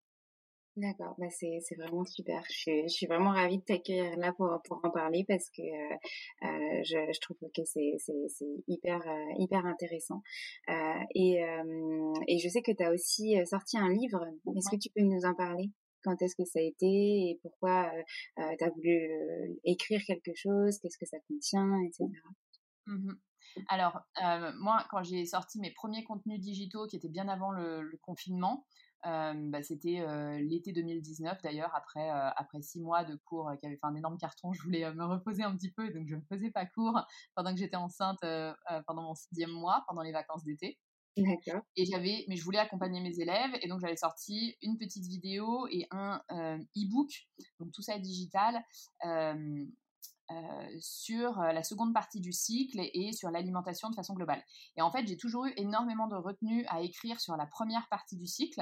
D'accord, bah c'est, c'est vraiment super. Je suis, je suis vraiment ravie de t'accueillir là pour, pour en parler parce que euh, euh je, je trouve que c'est, c'est, c'est hyper, euh, hyper intéressant. Euh, et, euh, et je sais que tu as aussi sorti un livre. Est-ce que tu peux nous en parler? Quand est-ce que ça a été et pourquoi tu as voulu écrire quelque chose Qu'est-ce que ça contient, etc. Alors, euh, moi, quand j'ai sorti mes premiers contenus digitaux, qui étaient bien avant le, confinement, euh, bah, c'était euh, l'été 2019 d'ailleurs, après, après six mois de cours qui avaient fait un énorme carton, je voulais me reposer un petit peu, donc je ne faisais pas cours pendant que j'étais enceinte pendant mon sixième mois, pendant les vacances d'été. Et j'avais, mais je voulais accompagner mes élèves, et donc j'avais sorti une petite vidéo et un e-book, donc tout ça est digital, euh, sur euh, la seconde partie du cycle et, sur l'alimentation de façon globale. Et en fait, j'ai toujours eu énormément de retenue à écrire sur la première partie du cycle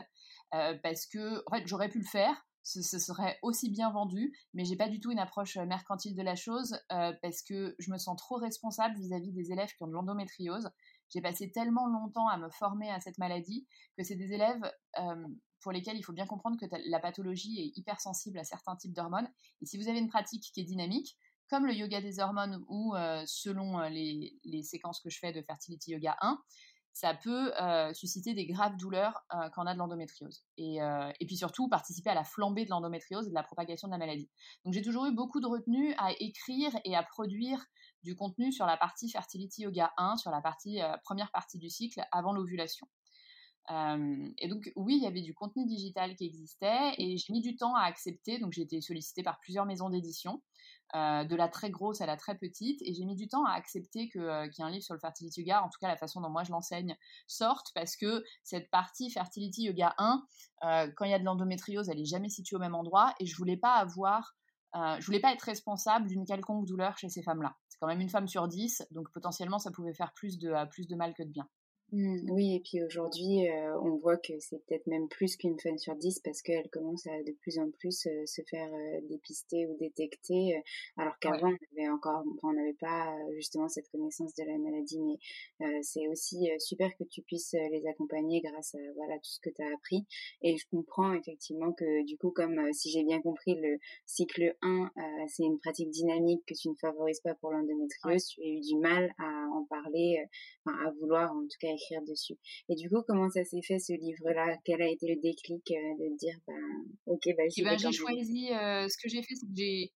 euh, parce que, en fait, j'aurais pu le faire. Ce, serait aussi bien vendu, mais j'ai pas du tout une approche mercantile de la chose parce que je me sens trop responsable vis-à-vis des élèves qui ont de l'endométriose. J'ai passé tellement longtemps à me former à cette maladie que c'est des élèves pour lesquels il faut bien comprendre que la pathologie est hypersensible à certains types d'hormones. Et si vous avez une pratique qui est dynamique, comme le yoga des hormones ou selon les, séquences que je fais de Fertility Yoga 1, ça peut euh, susciter des graves douleurs quand on a de l'endométriose. Et, puis surtout, participer à la flambée de l'endométriose et de la propagation de la maladie. Donc j'ai toujours eu beaucoup de retenue à écrire et à produire du contenu sur la partie Fertility Yoga 1, sur la partie, première partie du cycle avant l'ovulation. et donc oui, il y avait du contenu digital qui existait et j'ai mis du temps à accepter. Donc j'ai été sollicitée par plusieurs maisons d'édition euh, de la très grosse à la très petite. Et j'ai mis du temps à accepter euh, qu'il y ait un livre sur le Fertility Yoga, en tout cas la façon dont moi je l'enseigne, sorte, parce que cette partie Fertility Yoga 1, euh, quand il y a de l'endométriose, elle n'est jamais située au même endroit. Et je voulais pas avoir, je voulais pas être responsable d'une quelconque douleur chez ces femmes-là. C'est quand même une femme sur dix, donc potentiellement ça pouvait faire plus de, plus de mal que de bien. Mmh, oui, et puis aujourd'hui, euh, on voit que c'est peut-être même plus qu'une femme sur dix parce qu'elle commence à de plus en plus euh, se faire euh, dépister ou détecter, alors qu'avant on avait encore, on n'avait pas justement cette connaissance de la maladie. Mais c'est aussi super que tu puisses les accompagner grâce à voilà tout ce que tu as appris. Et je comprends effectivement que du coup, comme si j'ai bien compris, le cycle 1, c'est une pratique dynamique que tu ne favorises pas pour l'endométriose. Tu as eu du mal à en parler, à vouloir en tout cas écrire dessus. Et du coup, comment ça s'est fait ce livre-là? Quel a été le déclic euh, de dire, ben, ok, bah, eh ben, j'ai choisi, euh, ce que j'ai fait, c'est que j'ai,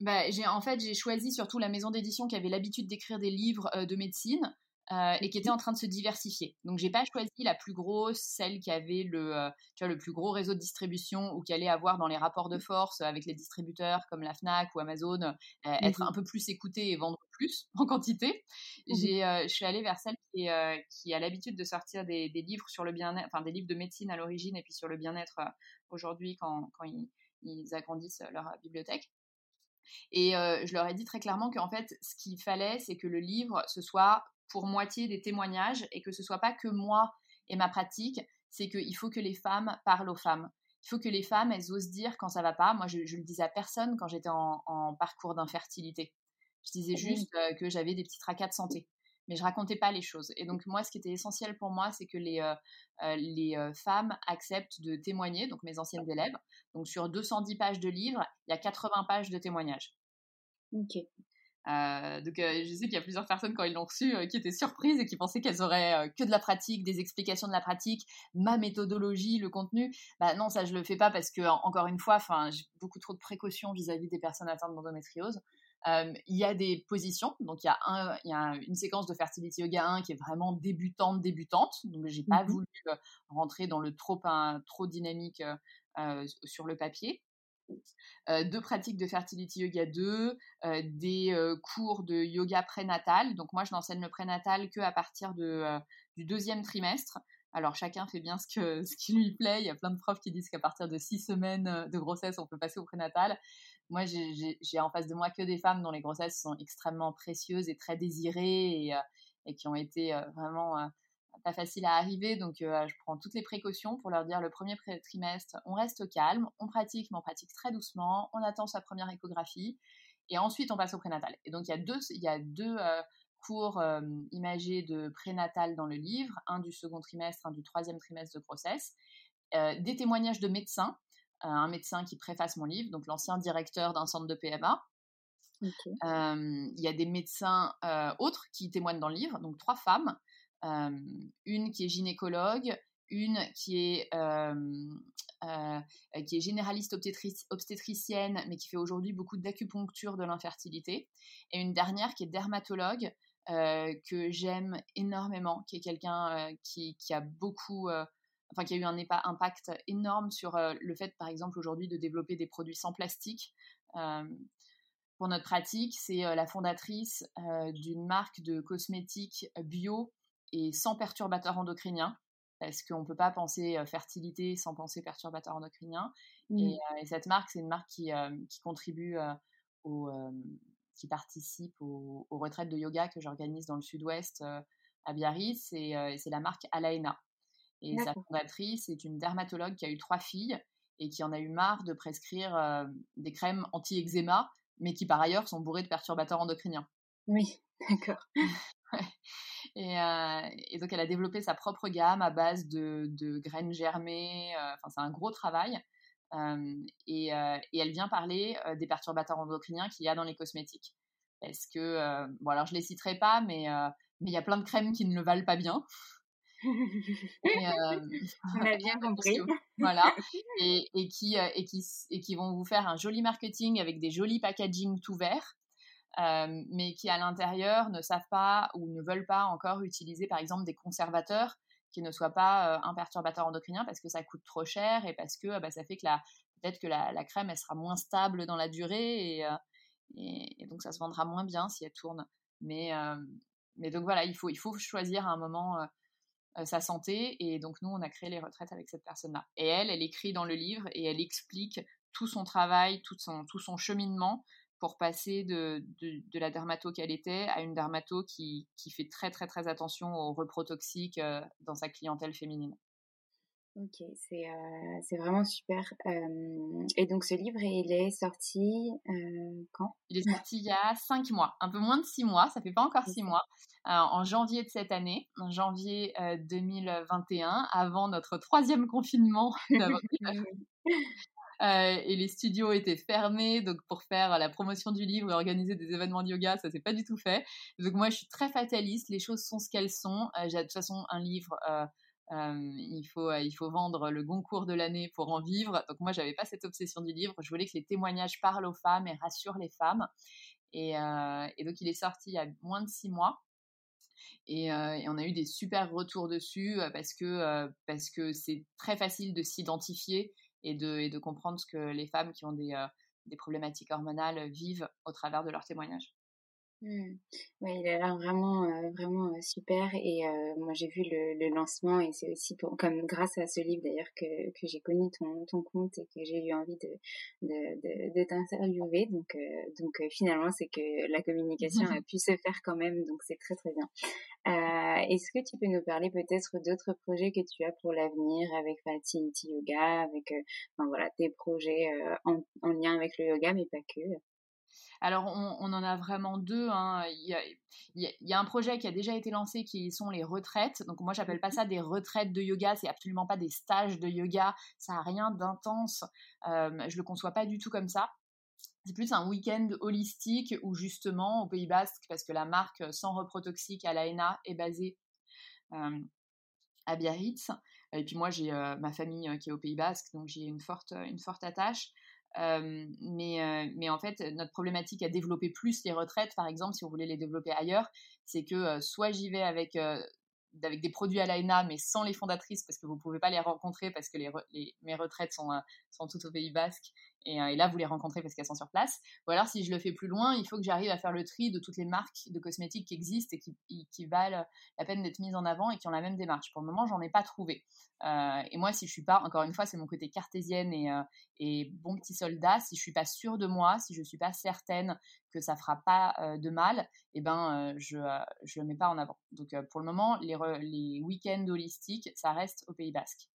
bah, j'ai, en fait, j'ai choisi surtout la maison d'édition qui avait l'habitude d'écrire des livres euh, de médecine. Euh, et qui était en train de se diversifier. Donc j'ai pas choisi la plus grosse, celle qui avait le, euh, tu vois, le plus gros réseau de distribution ou qui allait avoir dans les rapports de force avec les distributeurs comme la Fnac ou Amazon, euh, être un peu plus écouté et vendre plus en quantité. Mmh j'ai, je suis allée vers celle qui, qui a l'habitude de sortir des, des livres sur le bien-être, enfin des livres de médecine à l'origine et puis sur le bien-être aujourd'hui quand, quand ils, ils agrandissent leur bibliothèque. Et je leur ai dit très clairement qu'en fait, ce qu'il fallait, c'est que le livre, ce soit pour moitié des témoignages et que ce soit pas que moi et ma pratique, c'est qu'il faut que les femmes parlent aux femmes. Il faut que les femmes, elles osent dire quand ça va pas. Moi, je, le disais à personne quand j'étais en, parcours d'infertilité. Je disais juste euh, que j'avais des petits tracas de santé. Mais je racontais pas les choses. Et donc, moi, ce qui était essentiel pour moi, c'est que les, euh, euh, les femmes acceptent de témoigner, donc mes anciennes élèves. Donc, sur 210 pages de livres, il y a 80 pages de témoignages. Ok. Euh, donc euh, je sais qu'il y a plusieurs personnes quand ils l'ont reçu euh, qui étaient surprises et qui pensaient qu'elles auraient que de la pratique, des explications de la pratique, ma méthodologie, le contenu. Bah non, ça je le fais pas parce que encore une fois, enfin j'ai beaucoup trop de précautions vis-à-vis des personnes atteintes d'endométriose. Il y a des positions, donc il y a, un, y a une séquence de Fertility Yoga 1 qui est vraiment débutante, débutante, donc j'ai pas mmh voulu rentrer dans le trop, trop dynamique sur le papier. Euh, deux pratiques de fertility yoga 2, euh, des euh, cours de yoga prénatal. Donc moi, je n'enseigne le prénatal que à partir de, du deuxième trimestre. Alors chacun fait bien ce, que, ce qui lui plaît. Il y a plein de profs qui disent qu'à partir de six semaines de grossesse, on peut passer au prénatal. Moi, j'ai en face de moi que des femmes dont les grossesses sont extrêmement précieuses et très désirées et, et qui ont été vraiment pas facile à arriver, donc je prends toutes les précautions pour leur dire le premier trimestre, on reste calme, on pratique, mais on pratique très doucement, on attend sa première échographie, et ensuite on passe au prénatal. Et donc il y a deux, il y a deux cours imagés de prénatal dans le livre, un du second trimestre, un du troisième trimestre de grossesse, des témoignages de médecins, un médecin qui préface mon livre, donc l'ancien directeur d'un centre de PMA, il y a des médecins autres qui témoignent dans le livre, donc trois femmes, une qui est gynécologue, une qui est, qui est généraliste obstétricienne, mais qui fait aujourd'hui beaucoup d'acupuncture de l'infertilité, et une dernière qui est dermatologue, que j'aime énormément, qui est quelqu'un qui, qui, a beaucoup, enfin qui a eu un impact énorme sur le fait, par exemple, aujourd'hui de développer des produits sans plastique. pour notre pratique, c'est la fondatrice d'une marque de cosmétiques bio et sans perturbateurs endocriniens, parce qu'on ne peut pas penser fertilité sans penser perturbateurs endocriniens. Mmh. Et, cette marque, c'est une marque qui, qui contribue au, qui participe aux, retraites de yoga que j'organise dans le sud-ouest à Biarritz, et c'est la marque Alaena. Et sa fondatrice est une dermatologue qui a eu trois filles et qui en a eu marre de prescrire des crèmes anti-eczéma, mais qui par ailleurs sont bourrées de perturbateurs endocriniens. Oui, d'accord. Euh, et, donc, elle a développé sa propre gamme à base de, graines germées. Euh, enfin, c'est un gros travail. Euh, et, elle vient parler des perturbateurs endocriniens qu'il y a dans les cosmétiques. Parce que, bon, alors je les citerai pas, mais mais il y a plein de crèmes qui ne le valent pas bien. On a bien compris. voilà. Et, et, qui, et, qui, et qui vont vous faire un joli marketing avec des jolis packaging tout verts. Euh, mais qui à l'intérieur ne savent pas ou ne veulent pas encore utiliser par exemple des conservateurs qui ne soient pas euh, un perturbateur endocrinien parce que ça coûte trop cher et parce que bah, ça fait que peut-être que la, crème elle sera moins stable dans la durée euh, et, et, donc ça se vendra moins bien si elle tourne. Mais, mais donc voilà, il faut, il faut choisir à un moment sa santé et donc nous on a créé les retraites avec cette personne-là. Et elle, elle écrit dans le livre et elle explique tout son travail, tout son, tout son cheminement pour passer de, de, la dermato qu'elle était à une dermato qui, qui, fait très très très attention aux reprotoxiques euh, dans sa clientèle féminine. Ok, c'est euh, c'est vraiment super. Euh, et donc ce livre, il est sorti quand? Il est sorti il y a cinq mois, un peu moins de six mois, ça fait pas encore six mois, en janvier de cette année, en janvier 2021, avant notre troisième confinement Euh, et les studios étaient fermés, donc pour faire la promotion du livre et organiser des événements de yoga, ça s'est pas du tout fait. Donc moi, je suis très fataliste, les choses sont ce qu'elles sont. Euh, j'ai de toute façon un livre. Euh, il, faut, il faut vendre le Goncourt de l'année pour en vivre. Donc moi, j'avais pas cette obsession du livre. Je voulais que les témoignages parlent aux femmes et rassurent les femmes. Et, donc, il est sorti il y a moins de six mois. Et, et, on a eu des super retours dessus parce que parce que c'est très facile de s'identifier et de, et de comprendre ce que les femmes qui ont des, euh, des problématiques hormonales vivent au travers de leurs témoignages. Mmh. Oui, il a l'air vraiment, euh, vraiment euh, super. Et moi, j'ai vu le, le, lancement et c'est aussi pour, comme grâce à ce livre d'ailleurs que, que j'ai connu ton, ton compte et que j'ai eu envie de, de, de, de t'interviewer. Donc, donc finalement, c'est que la communication a pu se faire quand même. Donc, c'est très, très bien. Euh, Est-ce que tu peux nous parler peut-être d'autres projets que tu as pour l'avenir avec Faltinity Yoga, avec euh, enfin, voilà, tes projets euh, en, en, lien avec le yoga, mais pas que? Alors, on, on, en a vraiment deux. Hein. Il, y a, il, y a, un projet qui a déjà été lancé qui sont les retraites. Donc, moi, j'appelle pas ça des retraites de yoga. C'est absolument pas des stages de yoga. Ça n'a rien d'intense. Euh, je le conçois pas du tout comme ça. C'est plus un week-end holistique où justement au Pays Basque, parce que la marque sans reprotoxique à l'AENA est basée euh, à Biarritz. Et puis moi j'ai euh, ma famille euh, qui est au Pays Basque, donc j'ai une forte, une forte attache. mais, mais en fait, notre problématique à développer plus les retraites, par exemple, si on voulait les développer ailleurs, c'est que soit j'y vais avec avec des produits à l'AENA, mais sans les fondatrices, parce que vous ne pouvez pas les rencontrer, parce que mes retraites sont, sont toutes au Pays Basque, Et, là, vous les rencontrez parce qu'elles sont sur place. Ou alors, si je le fais plus loin, il faut que j'arrive à faire le tri de toutes les marques de cosmétiques qui existent et qui, valent la peine d'être mises en avant et qui ont la même démarche. Pour le moment, j'en ai pas trouvé. et moi, si je suis pas, encore une fois, c'est mon côté cartésienne et, et, bon petit soldat, si je suis pas sûre de moi, si je suis pas certaine que ça fera pas de mal, eh ben, je ne le mets pas en avant. Donc, pour le moment, les, les week-ends holistiques, ça reste au Pays Basque.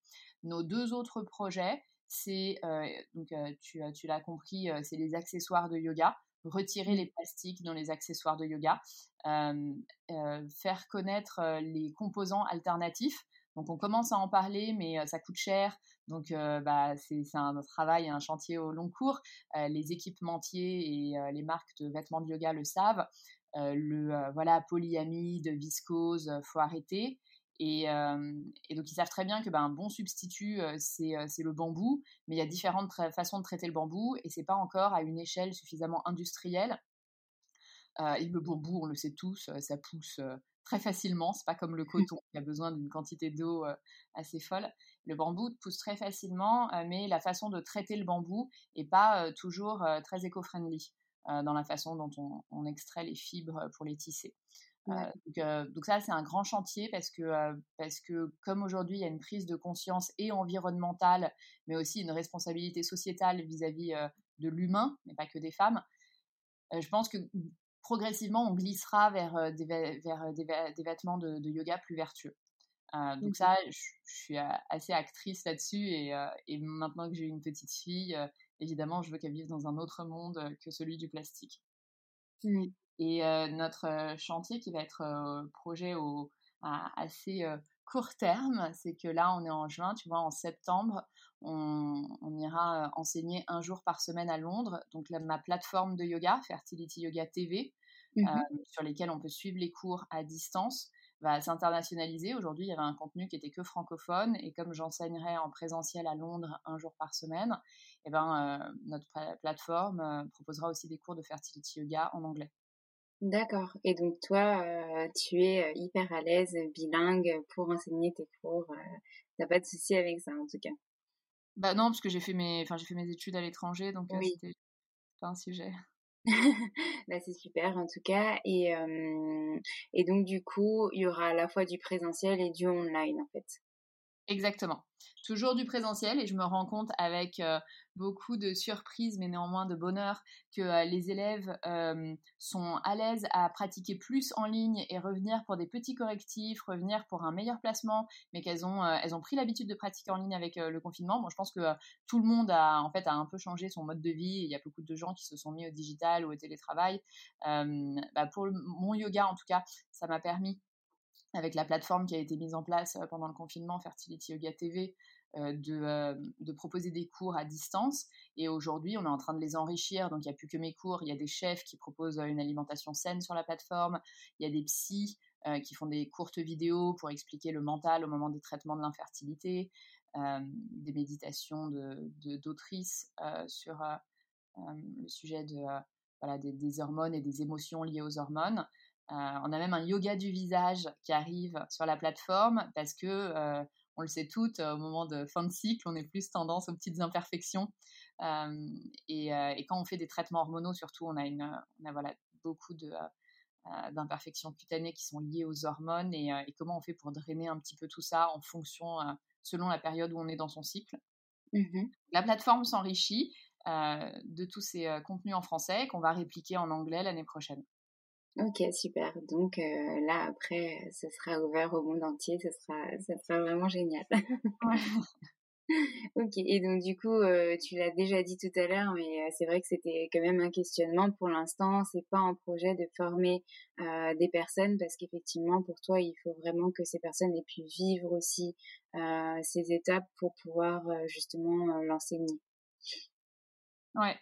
Nos deux autres projets, c'est, euh, donc euh, tu, tu l'as compris, euh, c'est les accessoires de yoga. Retirer mmh. les plastiques dans les accessoires de yoga, faire connaître les composants alternatifs. Donc on commence à en parler, mais ça coûte cher. Donc bah, c'est un travail, un chantier au long cours. les équipementiers et les marques de vêtements de yoga le savent. le voilà polyamide, viscose, faut arrêter. Et, donc, ils savent très bien que ben, un bon substitut, c'est le bambou, mais il y a différentes façons de traiter le bambou et c'est pas encore à une échelle suffisamment industrielle. et le bambou, on le sait tous, ça pousse très facilement. C'est pas comme le coton qui a besoin d'une quantité d'eau assez folle. Le bambou pousse très facilement, mais la façon de traiter le bambou est pas toujours très éco-friendly dans la façon dont on, extrait les fibres pour les tisser. Euh, donc, ça, c'est un grand chantier parce que, parce que comme aujourd'hui, il y a une prise de conscience et environnementale, mais aussi une responsabilité sociétale vis-à-vis de l'humain, mais pas que des femmes, je pense que progressivement, on glissera vers, des, vers des, vêtements de, yoga plus vertueux. donc ça, je, suis assez actrice là-dessus et, et, maintenant que j'ai une petite fille, évidemment, je veux qu'elle vive dans un autre monde que celui du plastique. Et notre chantier qui va être projet au, à assez court terme, c'est que là, on est en juin, tu vois, en septembre, on, ira enseigner un jour par semaine à Londres. Donc, là, ma plateforme de yoga, Fertility Yoga TV, mmh sur lesquels on peut suivre les cours à distance, va s'internationaliser. Aujourd'hui, il y avait un contenu qui était que francophone, et comme j'enseignerai en présentiel à Londres un jour par semaine, et eh ben, notre plateforme proposera aussi des cours de Fertility Yoga en anglais. D'accord. Et donc toi, euh, tu es euh, hyper à l'aise, bilingue pour enseigner tes cours. Euh, t'as pas de souci avec ça en tout cas? Bah non, parce que j'ai fait mes, enfin j'ai fait mes études à l'étranger, donc oui. c'était pas un sujet. bah, c'est super en tout cas. Et, et donc du coup, il y aura à la fois du présentiel et du online en fait? Exactement. Toujours du présentiel et je me rends compte avec beaucoup de surprises mais néanmoins de bonheur que les élèves sont à l'aise à pratiquer plus en ligne et revenir pour des petits correctifs, revenir pour un meilleur placement, mais qu'elles ont, elles ont pris l'habitude de pratiquer en ligne avec le confinement. Bon, je pense que tout le monde a en fait a un peu changé son mode de vie. il y a beaucoup de gens qui se sont mis au digital ou au télétravail. Bah, pour mon yoga en tout cas, ça m'a permis avec la plateforme qui a été mise en place pendant le confinement, Fertility Yoga TV, de, de, proposer des cours à distance. Et aujourd'hui, on est en train de les enrichir. Donc, il n'y a plus que mes cours. Il y a des chefs qui proposent une alimentation saine sur la plateforme. Il y a des psys qui font des courtes vidéos pour expliquer le mental au moment des traitements de l'infertilité. des méditations d'autrices de, sur le sujet de, voilà, des, hormones et des émotions liées aux hormones. On a même un yoga du visage qui arrive sur la plateforme parce que on le sait toutes, au moment de fin de cycle, on est plus tendance aux petites imperfections. et, quand on fait des traitements hormonaux, surtout, on a, une, on a voilà, beaucoup de, d'imperfections cutanées qui sont liées aux hormones et, comment on fait pour drainer un petit peu tout ça en fonction, selon la période où on est dans son cycle. Mmh la plateforme s'enrichit de tous ces contenus en français qu'on va répliquer en anglais l'année prochaine. Ok, super. Donc euh, là, après, ce sera ouvert au monde entier. Ce sera, ça sera vraiment génial. ok. Et donc du coup, euh, tu l'as déjà dit tout à l'heure, mais euh, c'est vrai que c'était quand même un questionnement pour l'instant. C'est pas un projet de former des personnes parce qu'effectivement, pour toi, il faut vraiment que ces personnes aient pu vivre aussi ces étapes pour pouvoir justement l'enseigner. Ouais,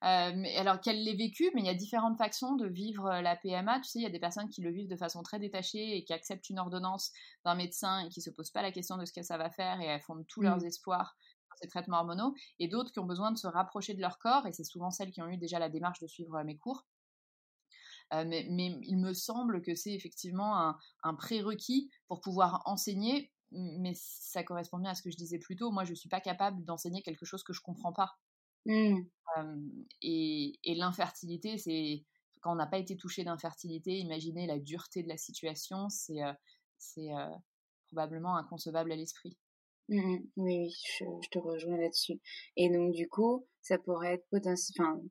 alors qu'elle l'ait vécu, mais il y a différentes façons de vivre la PMA. Tu sais, il y a des personnes qui le vivent de façon très détachée et qui acceptent une ordonnance d'un médecin et qui se posent pas la question de ce que ça va faire et elles fondent tous leurs mmh. espoirs sur ces traitements hormonaux. Et d'autres qui ont besoin de se rapprocher de leur corps et c'est souvent celles qui ont eu déjà la démarche de suivre mes cours. mais, il me semble que c'est effectivement un, un prérequis pour pouvoir enseigner, mais ça correspond bien à ce que je disais plus tôt. Moi, je ne suis pas capable d'enseigner quelque chose que je ne comprends pas. Mmh. Et, l'infertilité, c'est quand on n'a pas été touché d'infertilité, imaginez la dureté de la situation, c'est probablement inconcevable à l'esprit. Mmh oui, je, te rejoins là-dessus. Et donc, du coup, ça pourrait être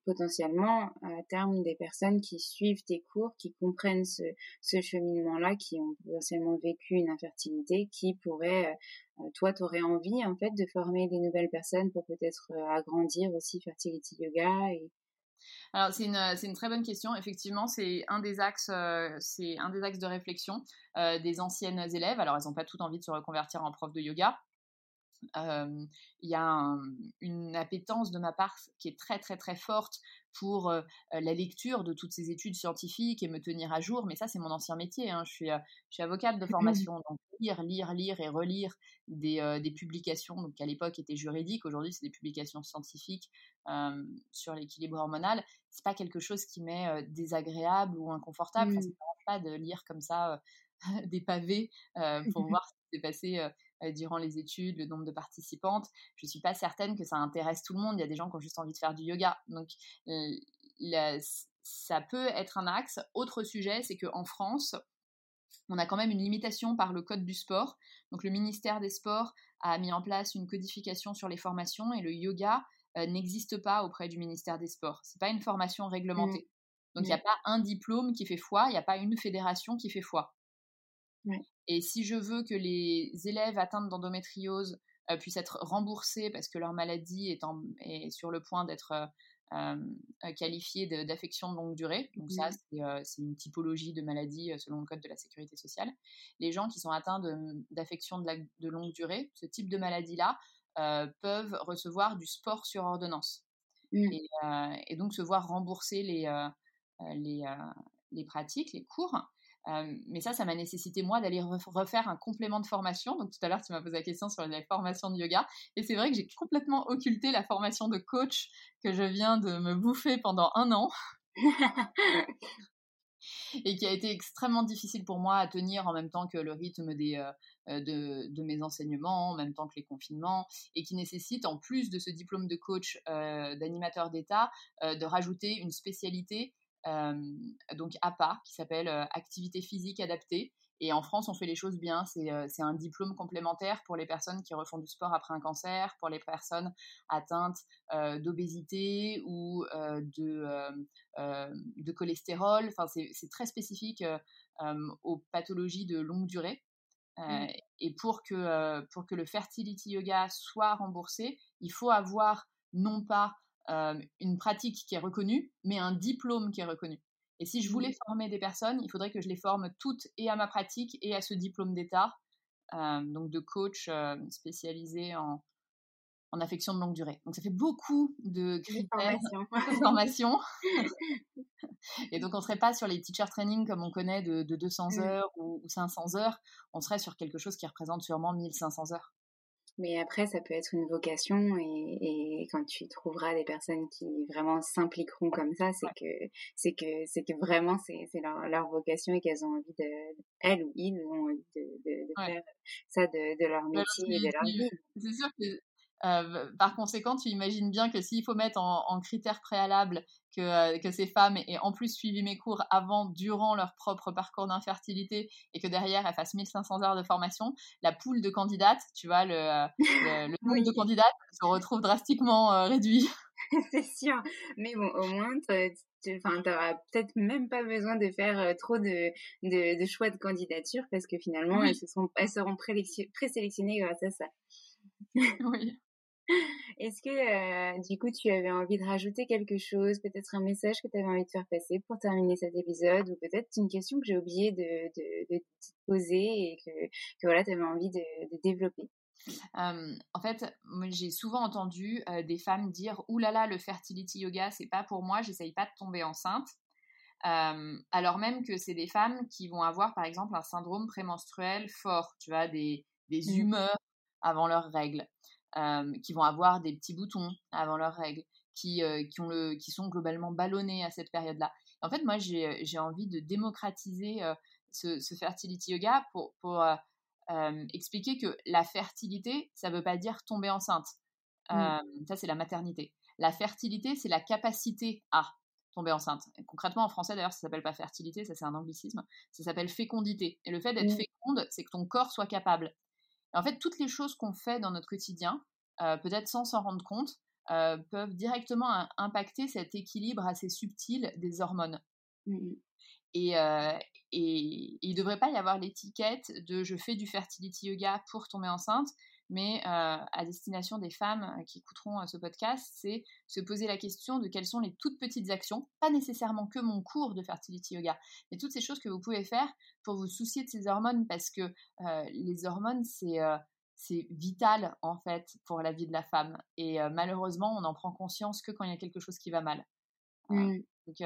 potentiellement à terme des personnes qui suivent tes cours, qui comprennent ce, cheminement-là, qui ont potentiellement vécu une infertilité, qui pourraient, euh, toi, tu aurais envie, en fait, de former des nouvelles personnes pour peut-être euh, agrandir aussi Fertility Yoga alors c'est une, une, très bonne question. Effectivement, c'est un des axes, euh, c'est un des axes de réflexion des anciennes élèves. Alors elles n'ont pas toutes envie de se reconvertir en prof de yoga, il y a une appétence de ma part qui est très très très forte pour la lecture de toutes ces études scientifiques et me tenir à jour. Mais ça, c'est mon ancien métier. Hein. Je, suis, je suis avocate de mmh formation, donc lire, lire, lire et relire des, des publications, donc à l'époque étaient juridiques, aujourd'hui c'est des publications scientifiques sur l'équilibre hormonal. C'est pas quelque chose qui m'est désagréable ou inconfortable. Ça ne me mmh. pas de lire comme ça des pavés pour voir ce qui s'est passé durant les études, le nombre de participantes. Je ne suis pas certaine que ça intéresse tout le monde. Il y a des gens qui ont juste envie de faire du yoga. Donc, euh, ça peut être un axe. Autre sujet, c'est qu'en France, on a quand même une limitation par le code du sport. Donc, le ministère des Sports a mis en place une codification sur les formations et le yoga euh, n'existe pas auprès du ministère des Sports. Ce n'est pas une formation réglementée. Mmh. Donc, il n'y a mmh. pas un diplôme qui fait foi, il n'y a pas une fédération qui fait foi. Et si je veux que les élèves atteints d'endométriose euh, puissent être remboursés parce que leur maladie est, est sur le point d'être euh, euh, qualifiée d'affection de, longue durée, donc ça c'est une typologie de maladie selon le code de la sécurité sociale, les gens qui sont atteints d'affection de, de, longue durée, ce type de maladie-là, peuvent recevoir du sport sur ordonnance. Mmh. Et, donc se voir rembourser les, les, les pratiques, les cours mais ça, ça m'a nécessité moi d'aller refaire un complément de formation. Donc tout à l'heure, tu m'as posé la question sur la formation de yoga. Et c'est vrai que j'ai complètement occulté la formation de coach que je viens de me bouffer pendant un an. et qui a été extrêmement difficile pour moi à tenir en même temps que le rythme des, de, de, mes enseignements, en même temps que les confinements, et qui nécessite, en plus de ce diplôme de coach d'animateur d'État, de rajouter une spécialité donc APA, qui s'appelle Activité physique adaptée. Et en France, on fait les choses bien. C'est un diplôme complémentaire pour les personnes qui refont du sport après un cancer, pour les personnes atteintes d'obésité ou de, de cholestérol. Enfin, c'est très spécifique aux pathologies de longue durée. Mmh. Et pour que, pour que le fertility yoga soit remboursé, il faut avoir non pas euh, une pratique qui est reconnue, mais un diplôme qui est reconnu. Et si je voulais mmh. former des personnes, il faudrait que je les forme toutes et à ma pratique et à ce diplôme d'État, euh, donc de coach euh, spécialisé en, en, affection de longue durée. Donc ça fait beaucoup de critères de formation. et donc on ne serait pas sur les teacher training comme on connaît de, 200 mmh. heures ou, ou 500 heures, on serait sur quelque chose qui représente sûrement 1500 heures. Mais après, ça peut être une vocation et, et, quand tu trouveras des personnes qui vraiment s'impliqueront comme ça, c'est que c'est que c'est que vraiment c'est c'est leur, leur vocation et qu'elles ont envie de elles ou ils ont envie de, de, de faire ça de, de leur métier et de leur vie. C'est sûr que euh, par conséquent, tu imagines bien que s'il faut mettre en, préalables que, euh, que, ces femmes aient en plus suivi mes cours avant, durant leur propre parcours d'infertilité et que derrière elles fassent 1500 heures de formation, la poule de candidates, tu vois, le, euh, le, nombre de candidates se retrouve drastiquement réduit. C'est sûr, mais bon, au moins, tu n'auras peut-être même pas besoin de faire trop de, de, de, choix de candidature parce que finalement, elles, se sont, elles seront présélectionnées grâce à ça. oui. Est-ce que euh, du coup tu avais envie de rajouter quelque chose, peut-être un message que tu avais envie de faire passer pour terminer cet épisode, ou peut-être une question que j'ai oublié de, de, de, poser et que, que voilà tu avais envie de, de développer? En fait, j'ai souvent entendu des femmes dire Ouh là là, le fertility yoga, c'est pas pour moi, j'essaye pas de tomber enceinte. alors même que c'est des femmes qui vont avoir, par exemple, un syndrome prémenstruel fort, tu vois, des, des mmh. humeurs avant leurs règles, qui vont avoir des petits boutons avant leurs règles, qui, qui, ont le, qui sont globalement ballonnés à cette période-là. En fait, moi, j'ai envie de démocratiser ce, ce, fertility yoga pour, pour expliquer que la fertilité, ça ne veut pas dire tomber enceinte. Mmh. ça, c'est la maternité. La fertilité, c'est la capacité à tomber enceinte. concrètement, en français, d'ailleurs, ça s'appelle pas fertilité, ça c'est un anglicisme, ça s'appelle fécondité. Et le fait d'être mmh. féconde, c'est que ton corps soit capable. En fait, toutes les choses qu'on fait dans notre quotidien, euh, peut-être sans s'en rendre compte, euh, peuvent directement impacter cet équilibre assez subtil des hormones. Mmh et, euh, et, il ne devrait pas y avoir l'étiquette de je fais du fertility yoga pour tomber enceinte, mais à destination des femmes qui écouteront ce podcast, c'est se poser la question de quelles sont les toutes petites actions, pas nécessairement que mon cours de fertility yoga, mais toutes ces choses que vous pouvez faire pour vous soucier de ces hormones, parce que les hormones, c'est vital en fait pour la vie de la femme. Et malheureusement, on en prend conscience que quand il y a quelque chose qui va mal. Mmh. Donc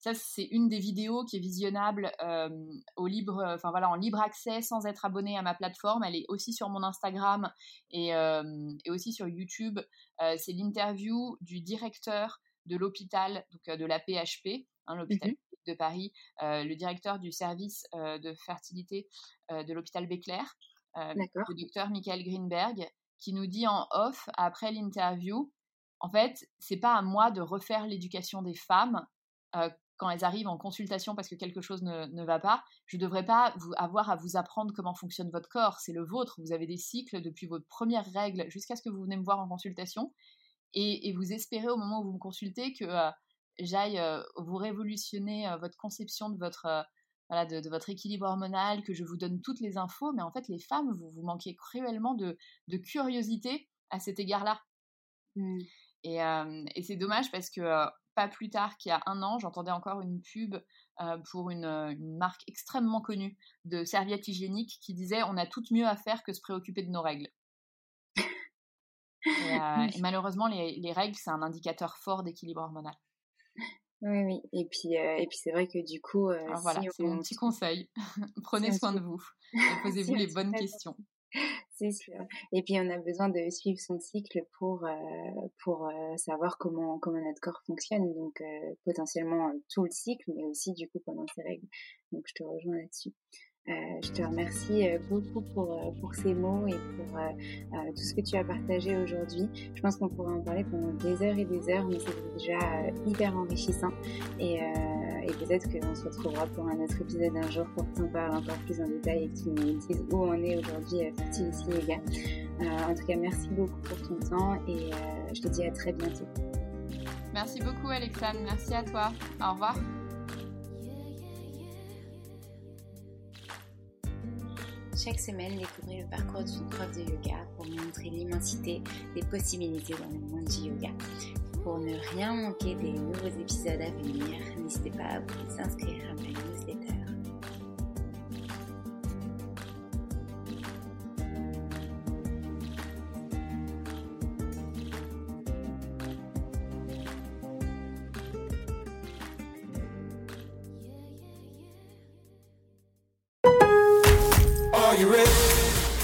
ça, c'est une des vidéos qui est visionnable au libre, enfin voilà, en libre accès sans être abonné à ma plateforme. Elle est aussi sur mon Instagram et, et aussi sur YouTube. c'est l'interview du directeur de l'hôpital, donc de la PHP, hein, l'hôpital mmh de Paris, le directeur du service de fertilité de l'hôpital Béclair, le docteur Michael Greenberg, qui nous dit en off après l'interview en fait, c'est pas à moi de refaire l'éducation des femmes quand elles arrivent en consultation parce que quelque chose ne, va pas. Je ne devrais pas vous, avoir à vous apprendre comment fonctionne votre corps. C'est le vôtre. Vous avez des cycles depuis votre première règle jusqu'à ce que vous venez me voir en consultation. Et, vous espérez au moment où vous me consultez que j'aille vous révolutionner votre conception de votre, de, votre équilibre hormonal, que je vous donne toutes les infos. Mais en fait, les femmes, vous, vous manquez cruellement de, curiosité à cet égard-là. Mmh. Et, c'est dommage parce que pas plus tard qu'il y a un an, j'entendais encore une pub pour une, marque extrêmement connue de serviettes hygiéniques qui disait on a tout mieux à faire que se préoccuper de nos règles. Et, malheureusement, les, règles, c'est un indicateur fort d'équilibre hormonal. Oui, oui. Et puis, et puis c'est vrai que du coup. voilà, c'est mon petit conseil. Prenez soin de vous et posez-vous les bonnes questions. Sûr. Et puis on a besoin de suivre son cycle pour euh, pour euh, savoir comment comment notre corps fonctionne. Donc euh, potentiellement tout le cycle, mais aussi du coup pendant ses règles. Donc je te rejoins là-dessus. Euh, je te remercie euh, beaucoup pour, euh, pour ces mots et pour tout ce que tu as partagé aujourd'hui. Je pense qu'on pourrait en parler pendant des heures et des heures, mais c'est déjà hyper enrichissant. Et, et peut-être qu'on se retrouvera pour un autre épisode un jour pour t'en parler encore plus en détail et que tu nous dises où on est aujourd'hui Fertility Yoga. en tout cas, merci beaucoup pour ton temps et je te dis à très bientôt. Merci beaucoup Alexandre, merci à toi. Au revoir. Chaque semaine, découvrez le parcours d'une prof de yoga pour montrer l'immensité des possibilités dans le monde du yoga. Pour ne rien manquer des nouveaux épisodes à venir, n'hésitez pas à vous inscrire à ma newsletter.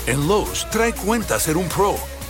En Lowe's, trae cuenta ser un pro.